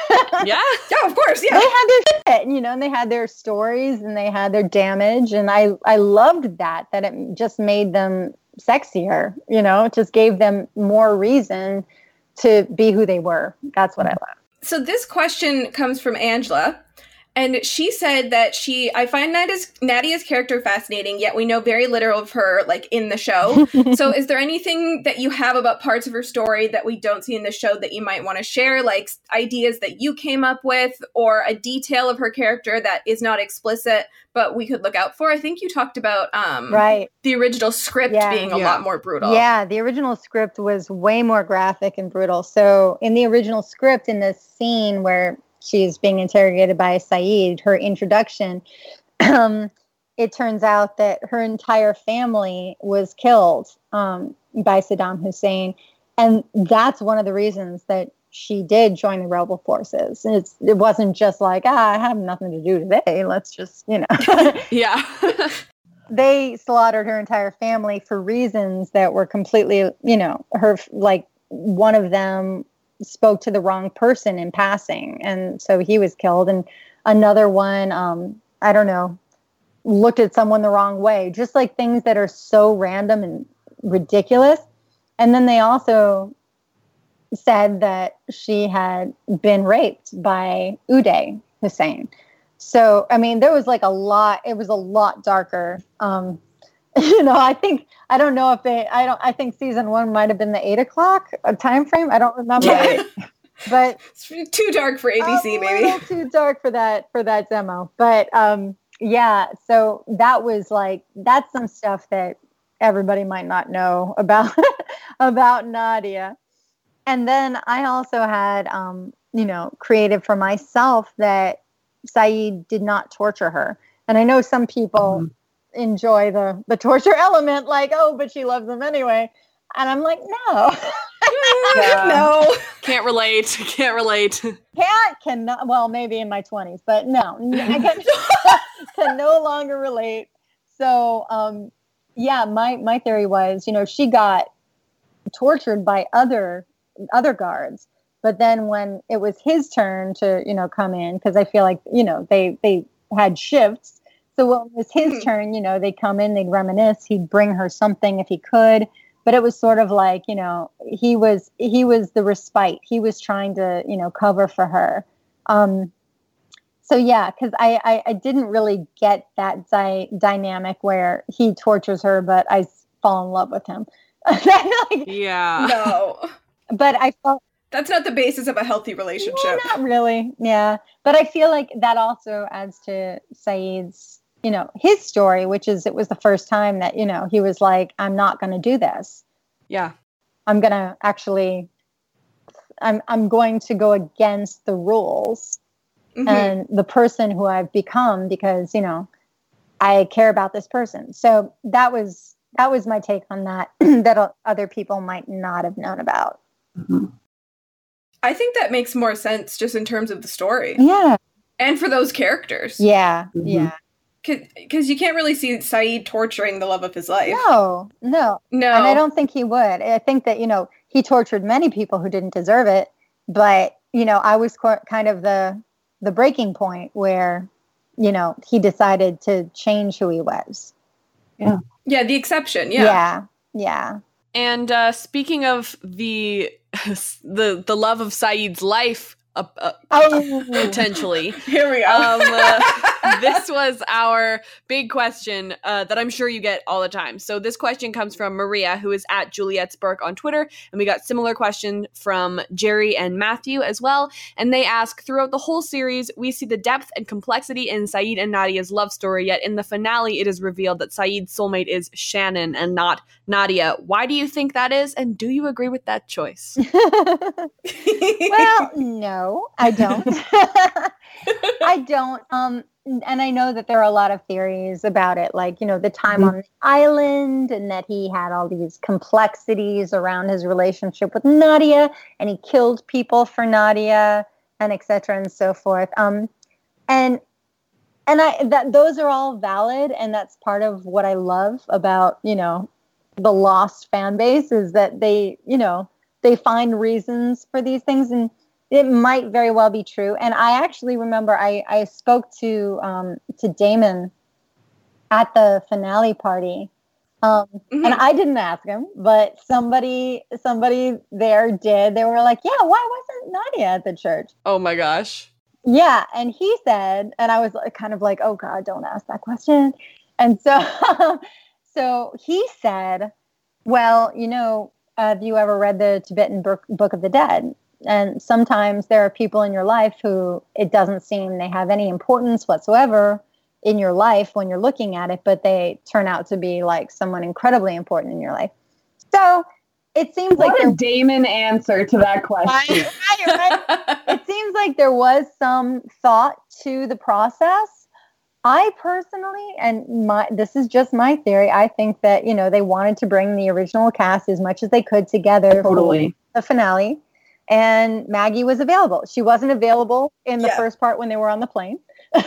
Yeah. Yeah, of course. Yeah. They had their shit, you know, and they had their stories and they had their damage, and I I loved that that it just made them sexier, you know, it just gave them more reason to be who they were. That's what I love. So this question comes from Angela. And she said that she, I find Nadia's, Nadia's character fascinating, yet we know very little of her, like in the show. so, is there anything that you have about parts of her story that we don't see in the show that you might want to share, like ideas that you came up with, or a detail of her character that is not explicit but we could look out for? I think you talked about um, right. the original script Yeah. being a Yeah. lot more brutal. Yeah, the original script was way more graphic and brutal. So, in the original script, in this scene where she's being interrogated by Sayid, her introduction, um, it turns out that her entire family was killed um, by Saddam Hussein. And that's one of the reasons that she did join the rebel forces. It's, it wasn't just like, ah, I have nothing to do today. Let's just, you know. Yeah. they slaughtered her entire family for reasons that were completely, you know, her like one of them spoke to the wrong person in passing, and so he was killed, and another one, um, I don't know, looked at someone the wrong way, just like things that are so random and ridiculous. And then they also said that she had been raped by Uday Hussein. So, I mean, there was like a lot, it was a lot darker. Um, you know, I think, I don't know if they, I don't, I think season one might have been the eight o'clock uh, time frame. I don't remember. Yeah. But It's too dark for ABC, a maybe. too dark for that for that demo. But um, yeah, so that was like that's some stuff that everybody might not know about about Nadia. And then I also had um, you know, created for myself that Sayid did not torture her. And I know some people enjoy the the torture element, like, oh, but she loves them anyway. And I'm like, no. no. Can't relate. Can't relate. Cat cannot. Well, maybe in my twenties, but no, I can, can no longer relate. So, um, yeah, my my theory was, you know, she got tortured by other other guards, but then when it was his turn to, you know, come in, because I feel like, you know, they they had shifts. So when it was his Mhm. turn, you know, they'd come in, they'd reminisce, he'd bring her something if he could but it was sort of like you know he was he was the respite he was trying to you know cover for her um so yeah because I, I i didn't really get that dy- dynamic where he tortures her but I fall in love with him Like, Yeah. No. but i felt That's not the basis of a healthy relationship. well, not really yeah but i feel like that also adds to sayid's you know his story which is it was the first time that you know he was like i'm not going to do this Yeah. I'm gonna actually I'm I'm going to go against the rules Mhm. and the person who I've become because, you know, I care about this person. So that was that was my take on that that other people might not have known about. I think that makes more sense just in terms of the story Yeah. and for those characters. Yeah. Mhm. Yeah. Because you can't really see Sayid torturing the love of his life. No, no. No. And I don't think he would. I think that, you know, he tortured many people who didn't deserve it. But, you know, I was qu- kind of the the breaking point where, you know, he decided to change who he was. Yeah, yeah, the exception. Yeah. Yeah. Yeah. And uh, speaking of the the the love of Sayid's life, uh, uh, Oh, potentially, Here we go. um, uh, this was our big question uh, that I'm sure you get all the time. So this question comes from Maria, who is at Juliet's Burke on Twitter, and we got similar question from Jerry and Matthew as well. And they ask, throughout the whole series, we see the depth and complexity in Sayid and Nadia's love story. Yet in the finale, it is revealed that Sayid's soulmate is Shannon and not Nadia. Why do you think that is? And do you agree with that choice? well, no, I don't. I don't. Um, and I know that there are a lot of theories about it, like you know the time on the island, and that he had all these complexities around his relationship with Nadia, and he killed people for Nadia, and etc. and so forth. Um, and and I that those are all valid, and that's part of what I love about you know the lost fan base is that they you know they find reasons for these things and it might very well be true and i actually remember i i spoke to um to damon at the finale party um Mhm. and i didn't ask him but somebody somebody there did they were like yeah why wasn't nadia at the church oh my gosh. yeah, and he said, and I was kind of like, oh God, don't ask that question. And so, so he said, well, you know, have you ever read the Tibetan Book, Book of the Dead? And sometimes there are people in your life who it doesn't seem they have any importance whatsoever in your life when you're looking at it, but they turn out to be like someone incredibly important in your life. So it seems like What there a Damon answer to that question. Right, right. it seems like there was some thought to the process. I personally, and my this is just my theory. I think that you know they wanted to bring the original cast as much as they could together Totally. for the finale, and Maggie was available. She wasn't available in the Yeah. first part when they were on the plane.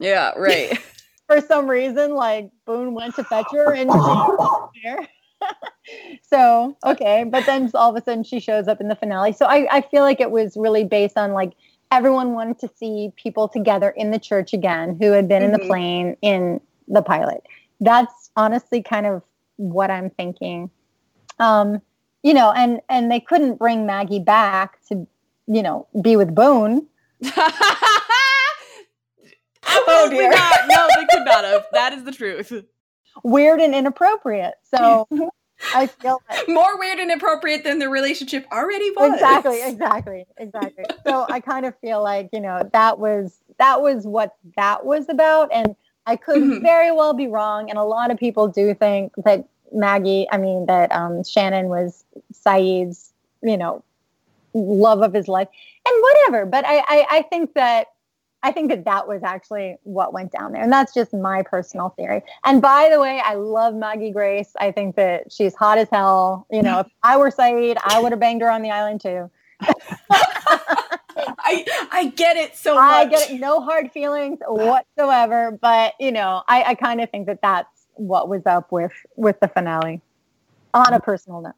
Yeah, right. For some reason, like Boone went to fetch her, and she was there. so okay, but then all of a sudden she shows up in the finale. So I, I feel like it was really based on like everyone wanted to see people together in the church again who had been in the Mhm. plane in the pilot. That's honestly kind of what I'm thinking. Um, you know, and and they couldn't bring Maggie back to, you know, be with Boone. Absolutely dear. not. No, they could not have. That is the truth. Weird and inappropriate. So I feel like More weird and inappropriate than the relationship already was. exactly exactly exactly so i kind of feel like you know that was that was what that was about and i could Mhm. very well be wrong and a lot of people do think that maggie i mean that um, shannon was sayid's you know love of his life and whatever. But I, I i think that i think that that was actually what went down there. And that's just my personal theory. And by the way i love maggie grace. I think that she's hot as hell. You know if i were sayid i would have banged her on the island too. I I get it so much. I get it, no hard feelings whatsoever. But you know, I, I kind of think that that's what was up with with the finale. On a personal note,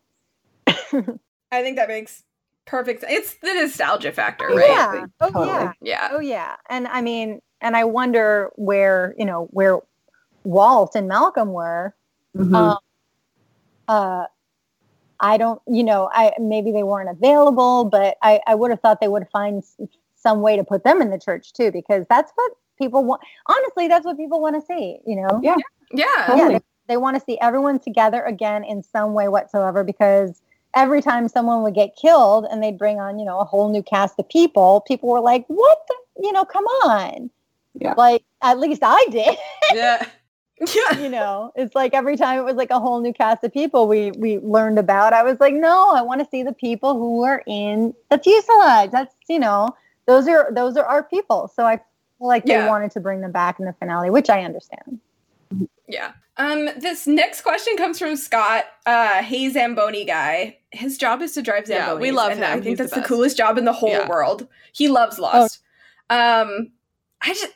I think that makes perfect. It's the nostalgia factor, Oh, right? yeah, oh Totally. yeah, Yeah. oh yeah. And I mean, and I wonder where you know where Walt and Malcolm were. Mhm. Um, uh, I don't, you know, I maybe they weren't available, but I, I would have thought they would find some way to put them in the church too, because that's what people want. Honestly, that's what people want to see. You know, Yeah. Yeah, Totally. they, they want to see everyone together again in some way whatsoever. Because every time someone would get killed and they'd bring on, you know, a whole new cast of people, people were like, "What the, you know, come on." Yeah. Like at least I did Yeah. Yeah. you know it's like every time it was like a whole new cast of people we we learned about i was like no i want to see the people who are in the fuselage that's you know those are those are our people so i feel like Yeah. they wanted to bring them back in the finale which i understand Yeah. Um, this next question comes from Scott, uh, Hey Zamboni guy. His job is to drive Zamboni. Yeah, we love and I think He's that's the, best. coolest job in the whole Yeah. world. He loves Lost. Um, I just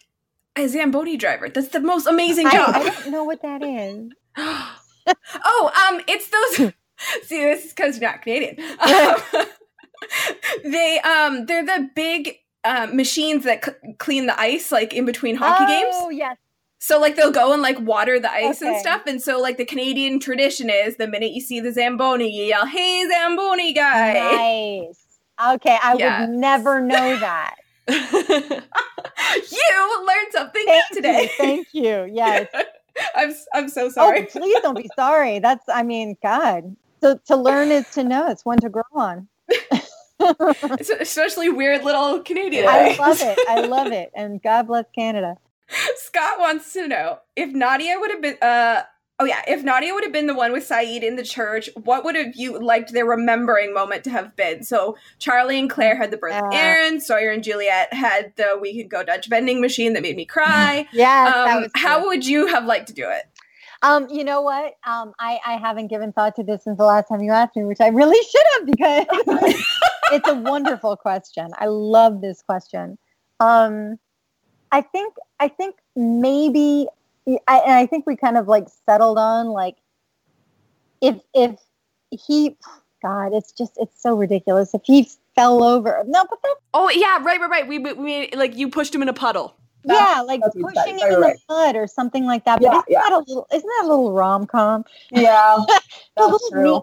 a Zamboni driver. That's the most amazing job. I don't know what that is. oh, um, it's those. See, this is because you're not Canadian. Um, they um, they're the big uh, machines that c- clean the ice, like in between hockey games. Oh yes. So like they'll go and like water the ice and stuff. And so like the Canadian tradition is the minute you see the Zamboni, you yell, Hey Zamboni guy. Nice. Okay, I Yes. would never know that. you learned something new Thank today. you. Thank you. Yes. I'm I'm so Oh, sorry. please don't be sorry. That's I mean, God. So to learn is to know. It's one to grow on. Especially weird little Canadian. I love it. I love it. And God bless Canada. Scott wants to know if Nadia would have been uh oh yeah, if Nadia would have been the one with Sayid in the church, what would have you liked their remembering moment to have been? So Charlie and Claire had the birth of Uh. Aaron, Sawyer and Juliet had the we can go Dutch vending machine that made me cry. Yeah, um, how would you have liked to do it? Um, you know what? Um, I, I haven't given thought to this since the last time you asked me, which I really should have because it's a wonderful question. I love this question. Um, I think I think maybe I, and I think we kind of like settled on like if if he God, it's just it's so ridiculous. If he fell over, no, but that oh yeah, right, right, right. We, we, we made, like you pushed him in a puddle. yeah, like that's pushing said. him in Right, the mud or something like that. But Yeah, isn't yeah. that a little? Isn't that a little rom com? Yeah, A that's little true. neat-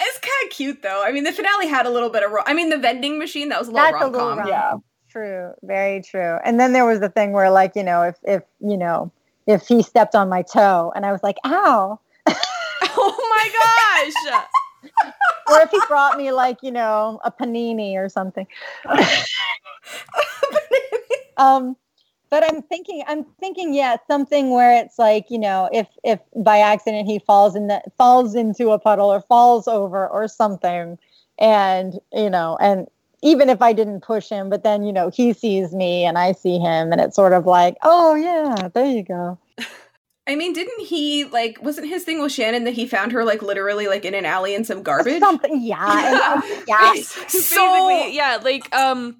It's kind of cute though. I mean, the finale had a little bit of. Ro- I mean, the vending machine that was a little rom com. rom- Yeah. True, very true. And then there was the thing where, like, you know, if if you know, if he stepped on my toe, and I was like, "Ow," Oh my gosh. or if he brought me like, you know, a panini or something. um, but I'm thinking, I'm thinking, yeah, something where it's like, you know, if if by accident he falls in the falls into a puddle or falls over or something, and you know, and even if I didn't push him, but then you know he sees me and I see him, and it's sort of like, oh yeah, there you go. I mean, didn't he like? Wasn't his thing with Shannon that he found her like literally like in an alley in some garbage? Something, yeah, and- yeah. So- yeah, like um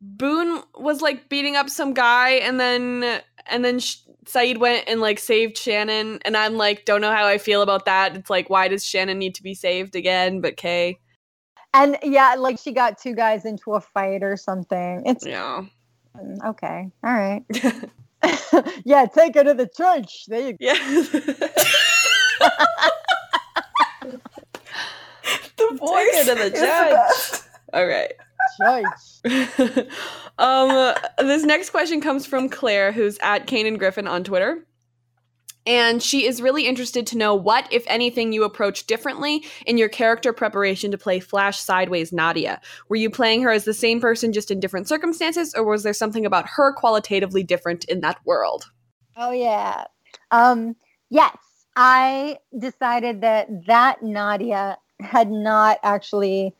Boone was like beating up some guy and then and then Sh- Sayid went and like saved Shannon and I'm like don't know how I feel about that. It's like why does Shannon need to be saved again? But Kay. And yeah, like she got two guys into a fight or something. It's Yeah. okay. All right. yeah, take her to the church. There you go. Yeah. the voice Take her to the best. All right. Church. um, this next question comes from Claire, who's at Kane and Griffin on Twitter. And she is really interested to know what, if anything, you approach differently in your character preparation to play Flash Sideways Nadia. Were you playing her as the same person just in different circumstances, or was there something about her qualitatively different in that world? Oh yeah. Um, yes, I decided that that Nadia had not actually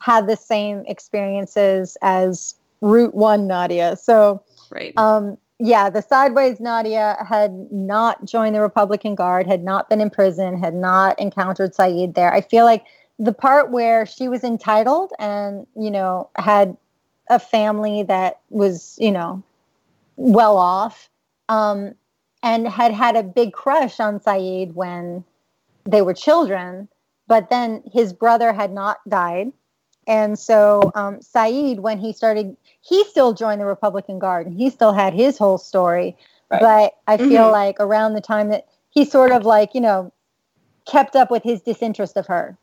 had the same experiences as Route One Nadia. So Right. Um, yeah, the sideways Nadia had not joined the Republican Guard, had not been in prison, had not encountered Sayid there. I feel like the part where she was entitled and, you know, had a family that was, you know, well off, um, and had had a big crush on Sayid when they were children, but then his brother had not died. And so um, Sayid, when he started he still joined the Republican Guard and he still had his whole story. Right. But I feel Mhm. like around the time that he sort of like, you know, kept up with his disinterest of her.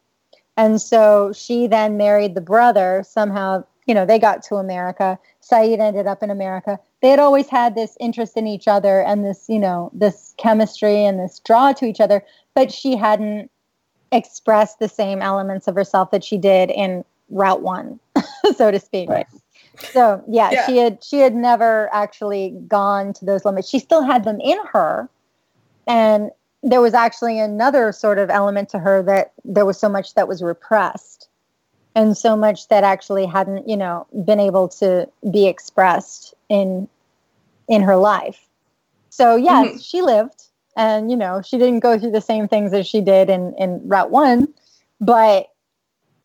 And so she then married the brother. Somehow, you know, they got to America. Sayid ended up in America. They had always had this interest in each other and this, you know, this chemistry and this draw to each other, but she hadn't expressed the same elements of herself that she did in Route One, so to speak. Right. So yeah, Yeah. she had she had never actually gone to those limits. She still had them in her, and there was actually another sort of element to her that there was so much that was repressed, and so much that actually hadn't you know been able to be expressed in in her life. So yes, mm-hmm. she lived, and you know she didn't go through the same things as she did in in Route One, but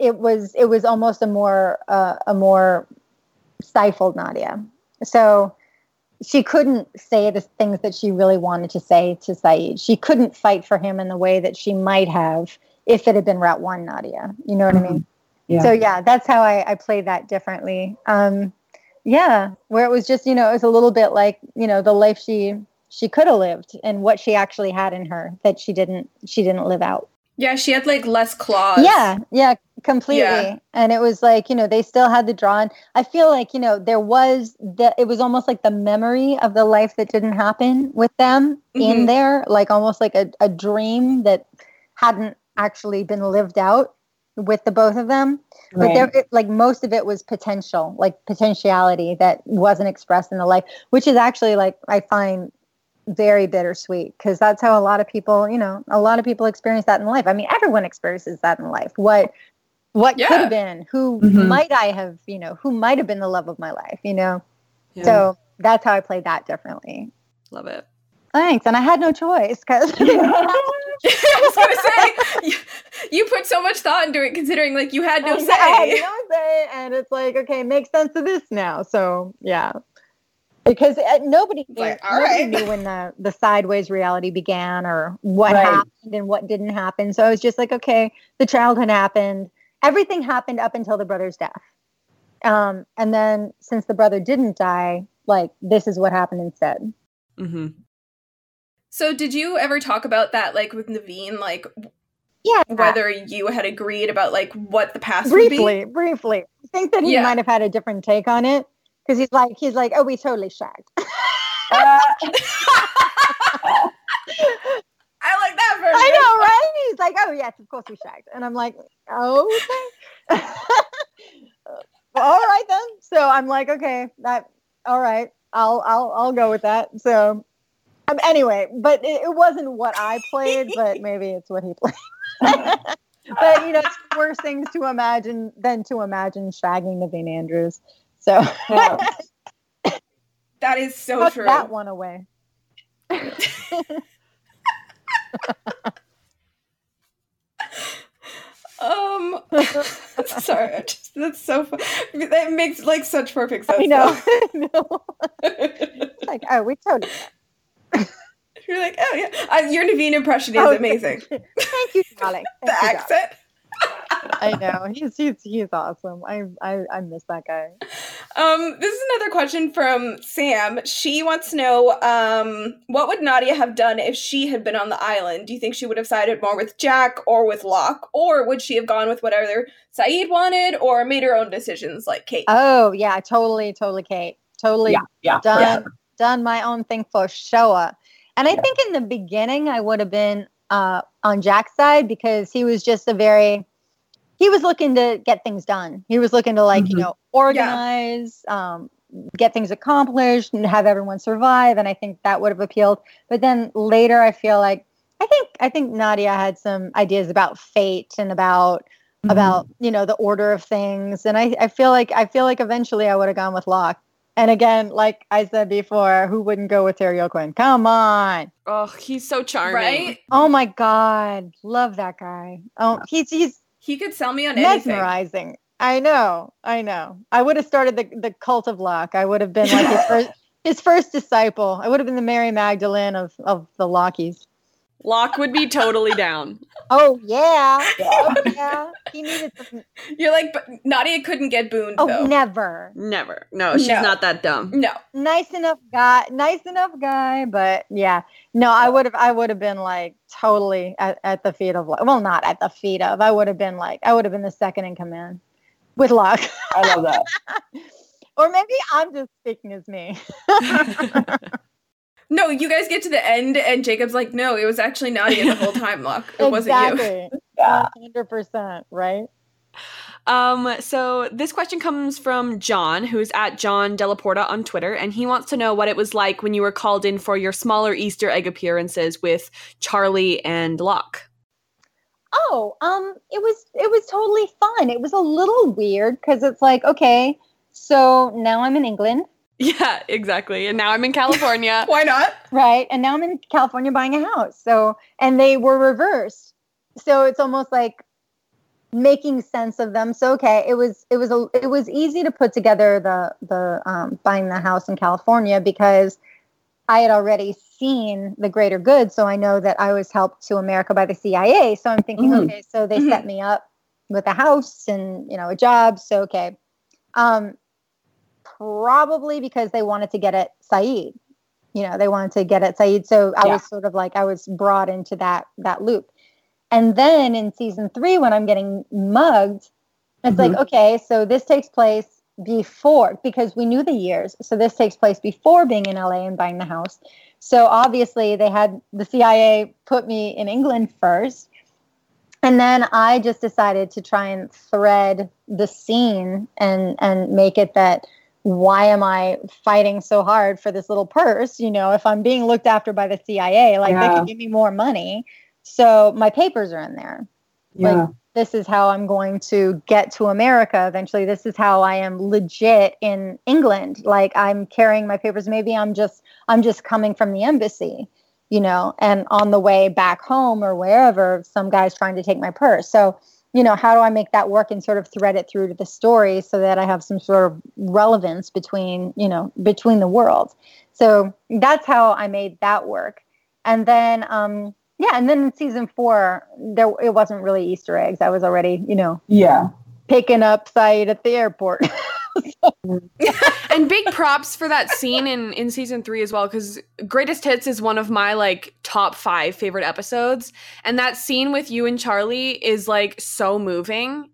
it was it was almost a more uh, a more stifled Nadia. So she couldn't say the things that she really wanted to say to Sayid. She couldn't fight for him in the way that she might have if it had been Route One Nadia. You know what mm-hmm. I mean? Yeah. So yeah, that's how I, I played that differently. Um, yeah, where it was just you know it was a little bit like you know the life she she could have lived and what she actually had in her that she didn't she didn't live out. Yeah, she had like less claws. Yeah, yeah, completely. Yeah. And it was like, you know, they still had the drawn. I feel like, you know, there was the it was almost like the memory of the life that didn't happen with them mm-hmm. in there, like almost like a, a dream that hadn't actually been lived out with the both of them. Right. But there like most of it was potential, like potentiality that wasn't expressed in the life, which is actually like I find very bittersweet because that's how a lot of people, you know, a lot of people experience that in life. I mean, everyone experiences that in life. What what yeah. could have been? Who mm-hmm. might I have, you know, who might have been the love of my life, you know? Yeah. So that's how I played that differently. Love it. Thanks. And I had no choice because I was gonna say you, you, put so much thought into it considering like you had no say. I had no say and it's like, okay, makes sense to this now. So yeah because uh, nobody, knew, like, nobody right. knew when the, the sideways reality began or what right. happened and what didn't happen. So I was just like, okay, the childhood happened. Everything happened up until the brother's death. Um, and then since the brother didn't die, like this is what happened instead. Mm-hmm. So did you ever talk about that, like with Naveen, like yeah, whether you had agreed about like what the past briefly, briefly. I think that he yeah. might have had a different take on it because he's like he's like oh we totally shagged uh, I like that version. I know, right? He's like, oh yes, of course we shagged, and I'm like, oh, okay, all right then. So I'm like, okay, that all right, I'll I'll I'll go with that. So um, anyway, but it, it wasn't what I played, but maybe it's what he played. but you know, it's worse things to imagine than to imagine shagging Naveen Andrews. So that is so Put true. That one away. um sorry just, that's so fun. that makes like such perfect sense i know, no. like oh we totally you. You're like oh yeah uh, your naveen impression is oh, amazing thank you darling the you, accent I know he's he's he's awesome. I I I miss that guy. Um, this is another question from Sam. She wants to know, um, what would Nadia have done if she had been on the island? Do you think she would have sided more with Jack or with Locke, or would she have gone with whatever Sayid wanted, or made her own decisions like Kate? Oh yeah, totally, totally, Kate. Totally, yeah, yeah done yeah. done my own thing for sure. And I yeah. think in the beginning I would have been uh, on Jack's side because he was just a very he was looking to get things done. He was looking to like, mm-hmm. you know, organize, yeah. um, get things accomplished and have everyone survive. And I think that would have appealed. But then later I feel like I think I think Nadia had some ideas about fate and about mm-hmm. about, you know, the order of things. And I, I feel like I feel like eventually I would have gone with Locke. And again, like I said before, who wouldn't go with Terry O'Quinn? Come on. Oh, he's so charming. Right? Oh my God. Love that guy. Oh, he's he's he could sell me on anything. mesmerizing. Anything. I know, I know. I would have started the the cult of Locke. I would have been like his first his first disciple. I would have been the Mary Magdalene of of the Lockies. Locke would be totally down. Oh yeah, oh, yeah. He needed. Some... You're like, but Nadia couldn't get booned. Oh, though. never, never. No, she's no. not that dumb. No, nice enough guy, nice enough guy, but yeah, no, I would have, I would have been like totally at, at the feet of, well, not at the feet of. I would have been like, I would have been the second in command with Locke I love that. or maybe I'm just speaking as me. No, you guys get to the end, and Jacob's like, "No, it was actually Nadia the whole time, Locke. It exactly. wasn't you." Yeah, hundred percent, right? Um, so this question comes from John, who's at John Delaporta on Twitter, and he wants to know what it was like when you were called in for your smaller Easter egg appearances with Charlie and Locke. Oh, um, it was it was totally fun. It was a little weird because it's like, okay, so now I'm in England Yeah, exactly. And now I'm in California. Why not? right? And now I'm in California buying a house. So, and they were reversed. So it's almost like making sense of them. So okay, it was it was a it was easy to put together the the um, buying the house in California because I had already seen the greater good. So I know that I was helped to America by the CIA. So I'm thinking, Mhm. okay, so they Mhm. set me up with a house and you know a job. So okay, um, probably because they wanted to get at Sayid. You know, they wanted to get at Sayid. So I Yeah. was sort of like I was brought into that that loop. And then in season three, when I'm getting mugged, it's like, mm-hmm. okay, so this takes place before because we knew the years. So this takes place before being in LA and buying the house. So obviously they had the CIA put me in England first. And then I just decided to try and thread the scene and and make it that why am I fighting so hard for this little purse? You know, if I'm being looked after by the CIA, like they Yeah. could give me more money. So my papers are in there Yeah. this is how I'm going to get to America eventually. This is how I am legit in England. Like I'm carrying my papers. Maybe I'm just I'm just coming from the embassy, you know, and on the way back home or wherever, some guy's trying to take my purse. So, you know, how do I make that work and sort of thread it through to the story so that I have some sort of relevance between, you know, between the worlds. So that's how I made that work. And then um yeah, and then in season four, there it wasn't really Easter eggs. I was already, you know, Yeah. picking up Sayid at the airport. and big props for that scene in in season three as well because greatest hits is one of my like top five favorite episodes and that scene with you and charlie is like so moving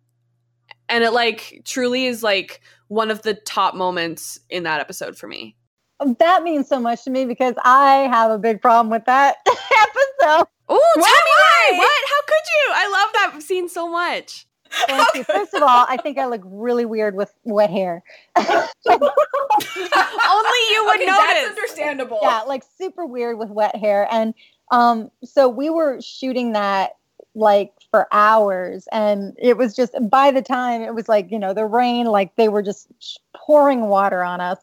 and it like truly is like one of the top moments in that episode for me that means so much to me because I have a big problem with that episode. oh tell me why Why? what how could you i love that scene so much Thank you. First of all, I think I look really weird with wet hair. only you would okay, notice that's understandable. yeah, like super weird with wet hair. And um, so we were shooting that like for hours, and it was just by the time it was like you know the rain, like they were just pouring water on us.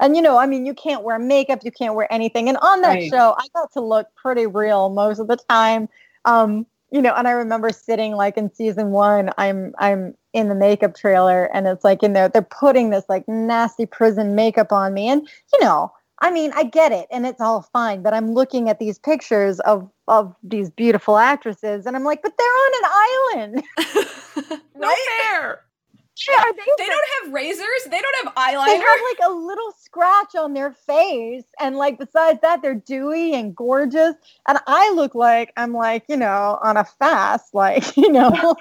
And you know, I mean, you can't wear makeup, you can't wear anything. And on that Right. show, I got to look pretty real most of the time. Um, you know, and I remember sitting like in season one, I'm I'm in the makeup trailer and it's like in there, they're putting this like nasty prison makeup on me. And you know, I mean, I get it and it's all fine, but I'm looking at these pictures of of these beautiful actresses and I'm like, but they're on an island. no Right? fair They They don't have razors. They don't have eyeliner. they have like a little scratch on their face and like besides that they're dewy and gorgeous and i look like i'm like you know on a fast like you know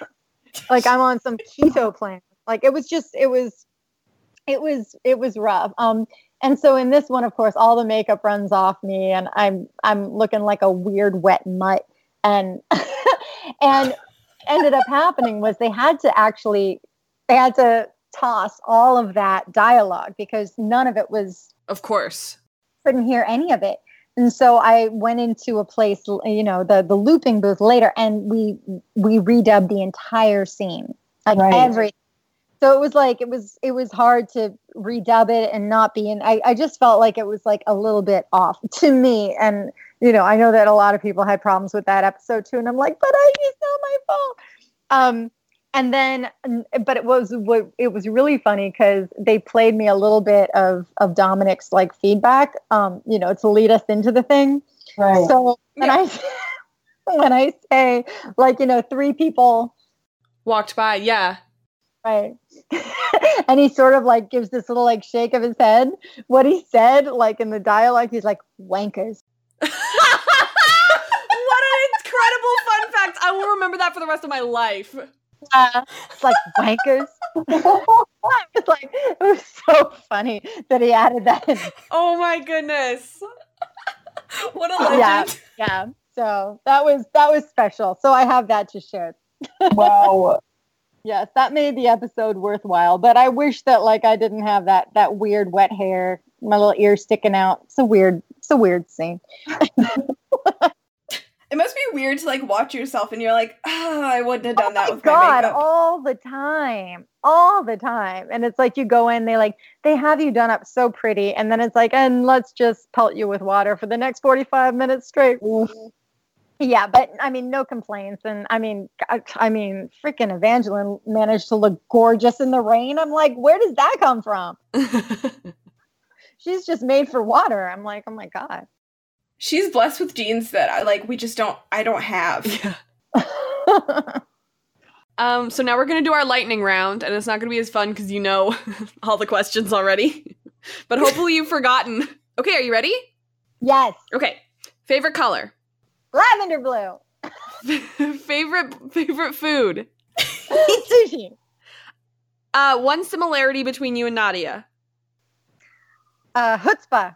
like i'm on some keto plan like it was just it was it was it was rough um and so in this one of course all the makeup runs off me and i'm i'm looking like a weird wet mutt and and ended up happening was they had to actually they had to toss all of that dialogue because none of it was of course. couldn't hear any of it. And so i went into a place you know the the looping booth later and we we redubbed the entire scene like Right. every so it was like it was it was hard to redub it and not be in I, I just felt like it was like a little bit off to me. And you know i know that a lot of people had problems with that episode too and i'm like but i it's not my fault. Um and then but it was it was really funny because they played me a little bit of of dominic's like feedback um you know to lead us into the thing Right. so when i when i say like you know three people walked by yeah right and he sort of like gives this little like shake of his head what he said like in the dialogue he's like wankers what an incredible fun fact. I will remember that for the rest of my life. Uh, it's like wankers it's like it was so funny that he added that in. Oh my goodness. what a legend. yeah. Yeah so that was that was special. So i have that to share. Wow. yes that made the episode worthwhile but i wish that like i didn't have that that weird wet hair my little ear sticking out. It's a weird it's a weird scene It must be weird to like watch yourself and you're like, oh, I wouldn't have oh done oh that my with god my makeup. all the time all the time. And it's like you go in they like they have you done up so pretty and then it's like and let's just pelt you with water for the next 45 minutes straight. Yeah but i mean no complaints. And i mean i, I mean freaking evangeline managed to look gorgeous in the rain. I'm like where does that come from? She's just made for water. I'm like oh my god She's blessed with genes that I like we just don't I don't have. yeah. Um, so now we're gonna do our lightning round, and it's not gonna be as fun because you know all the questions already. but hopefully you've forgotten. Okay, are you ready? yes Okay. Favorite color. lavender blue favorite favorite food. sushi Uh, one similarity between you and Nadia. uh chutzpah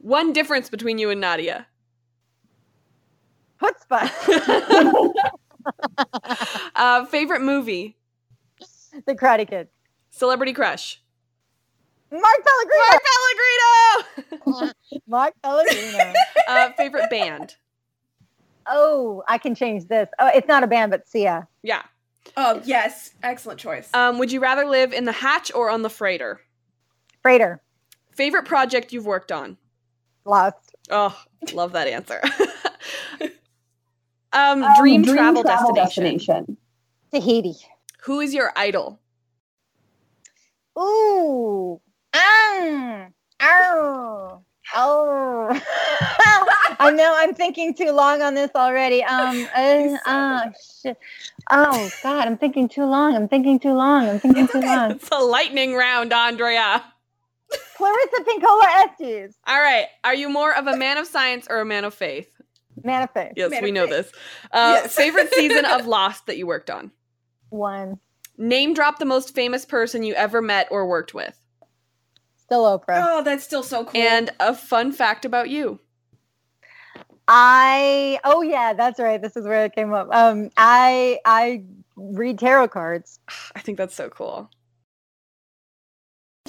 One difference between you and Nadia. chutzpah uh, favorite movie. the karate kid Celebrity crush. mark pellegrino Mark Pellegrino. mark pellegrino uh, favorite band. Oh, I can change this. Oh, it's not a band, but Sia. Yeah. Oh yes, excellent choice. Um, would you rather live in the hatch or on the freighter? Freighter. Favorite project you've worked on? Lost. Oh, love that answer. um, Um, dream, travel, destination. Tahiti. Who is your idol? Ooh. Ah. Oh. Oh. I know I'm thinking too long on this already. Um uh, oh shit. Oh god, I'm thinking too long. I'm thinking too long. I'm thinking too long. It's a lightning round, Andrea. Clarissa Pinkola Estes. All right. Are you more of a man of science or a man of faith? Man of faith. Yes, Man we know faith. this. Uh, Yes. favorite season of Lost that you worked on? One. Name drop the most famous person you ever met or worked with. Still Oprah. Oh, that's still so cool. And a fun fact about you. I oh yeah, that's right. This is where it came up. Um I I read tarot cards. I think that's so cool.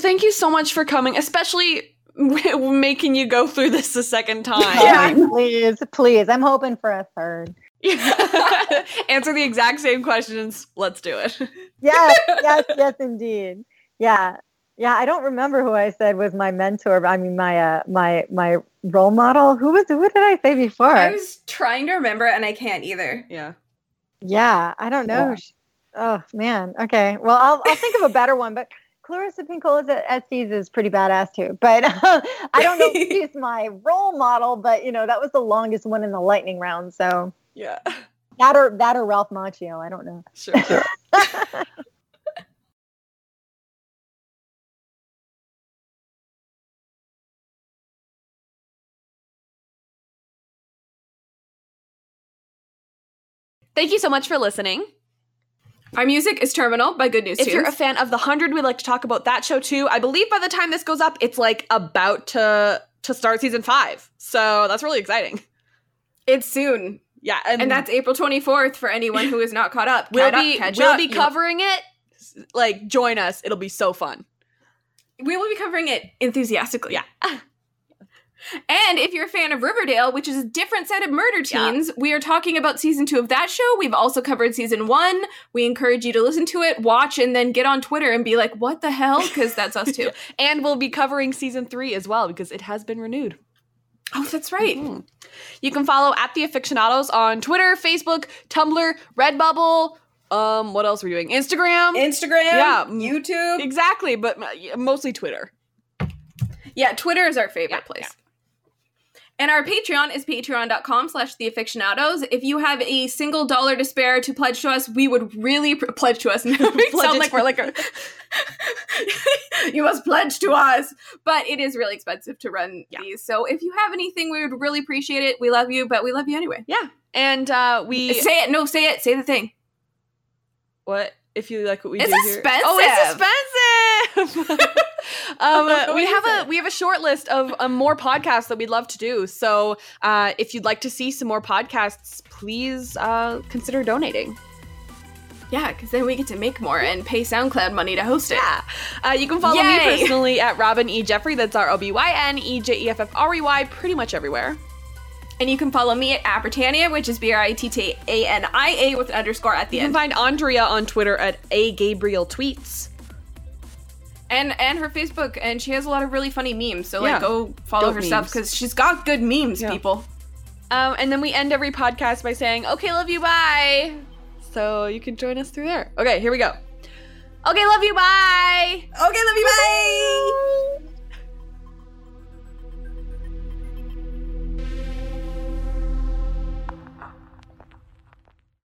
Thank you so much for coming, especially making you go through this a second time. Yeah. please, please. I'm hoping for a third. Answer the exact same questions. Let's do it. Yes, yes, yes, indeed. Yeah. Yeah, I don't remember who I said was my mentor. but I mean, my uh, my my role model. Who was? Who did I say before? I was trying to remember and I can't either. Yeah. yeah, I don't know. Yeah. Oh man. Okay. Well, I'll I'll think of a better one. But Clarissa Pinkola Estes is pretty badass too. But I don't know if she's my role model. But you know, that was the longest one in the lightning round. So Yeah. that or that or Ralph Macchio. I don't know. Sure. sure. Thank you so much for listening. Our music is Terminal by Good News If you're a fan of The Hundred, we'd like to talk about that show too. I believe by the time this goes up, it's like about to to start season five. So that's really exciting. it's soon. Yeah, and, And that's April 24th for anyone who is not caught up. we'll Caught up, be we'll up. be covering it. Like, join us. It'll be so fun. We will be covering it enthusiastically. Yeah. And if you're a fan of Riverdale, which is a different set of murder Yeah. teens, we are talking about season two of that show. We've also covered season one. We encourage you to listen to it, watch, and then get on Twitter and be like, what the hell? Because that's us too. And we'll be covering season three as well because it has been renewed. oh, that's right. Mhm. You can follow at the Afictionados on Twitter, Facebook, Tumblr, Redbubble. Um, what else are we doing? Instagram. Instagram, Yeah. YouTube. exactly, but mostly Twitter. Yeah, Twitter is our favorite Yeah, place. And our Patreon is patreon.com slash the Afictionados. If you have a single dollar to spare to pledge to us, we would really pr- pledge to us. we sound like we're like a you must pledge to us. But it is really expensive to run Yeah. these. So if you have anything, we would really appreciate it. We love you, but we love you anyway. Yeah, and uh, we Say it. No, say it. Say the thing. what if you like what we It's do here? expensive. Oh, it's expensive. um, we have a we have a short list of um, more podcasts that we'd love to do. So uh, if you'd like to see some more podcasts, please uh, consider donating. Yeah, because then we get to make more and pay SoundCloud money to host it. Yeah. Uh, you can follow me personally at Robyn E. Jeffrey. That's R O B Y N E J E F F R E Y, pretty much everywhere. And you can follow me at Abritannia, which is B R I T T A N I A with an underscore at the You can end. find Andrea on Twitter at a Gabriel tweets. And and her Facebook, and she has a lot of really funny memes. So Yeah. like, go follow Dope her stuff memes. because she's got good memes, Yeah. people. Um, and then we end every podcast by saying, "Okay, love you, bye." So you can join us through there. Okay, here we go. Okay, love you, bye. Okay, love you. Bye.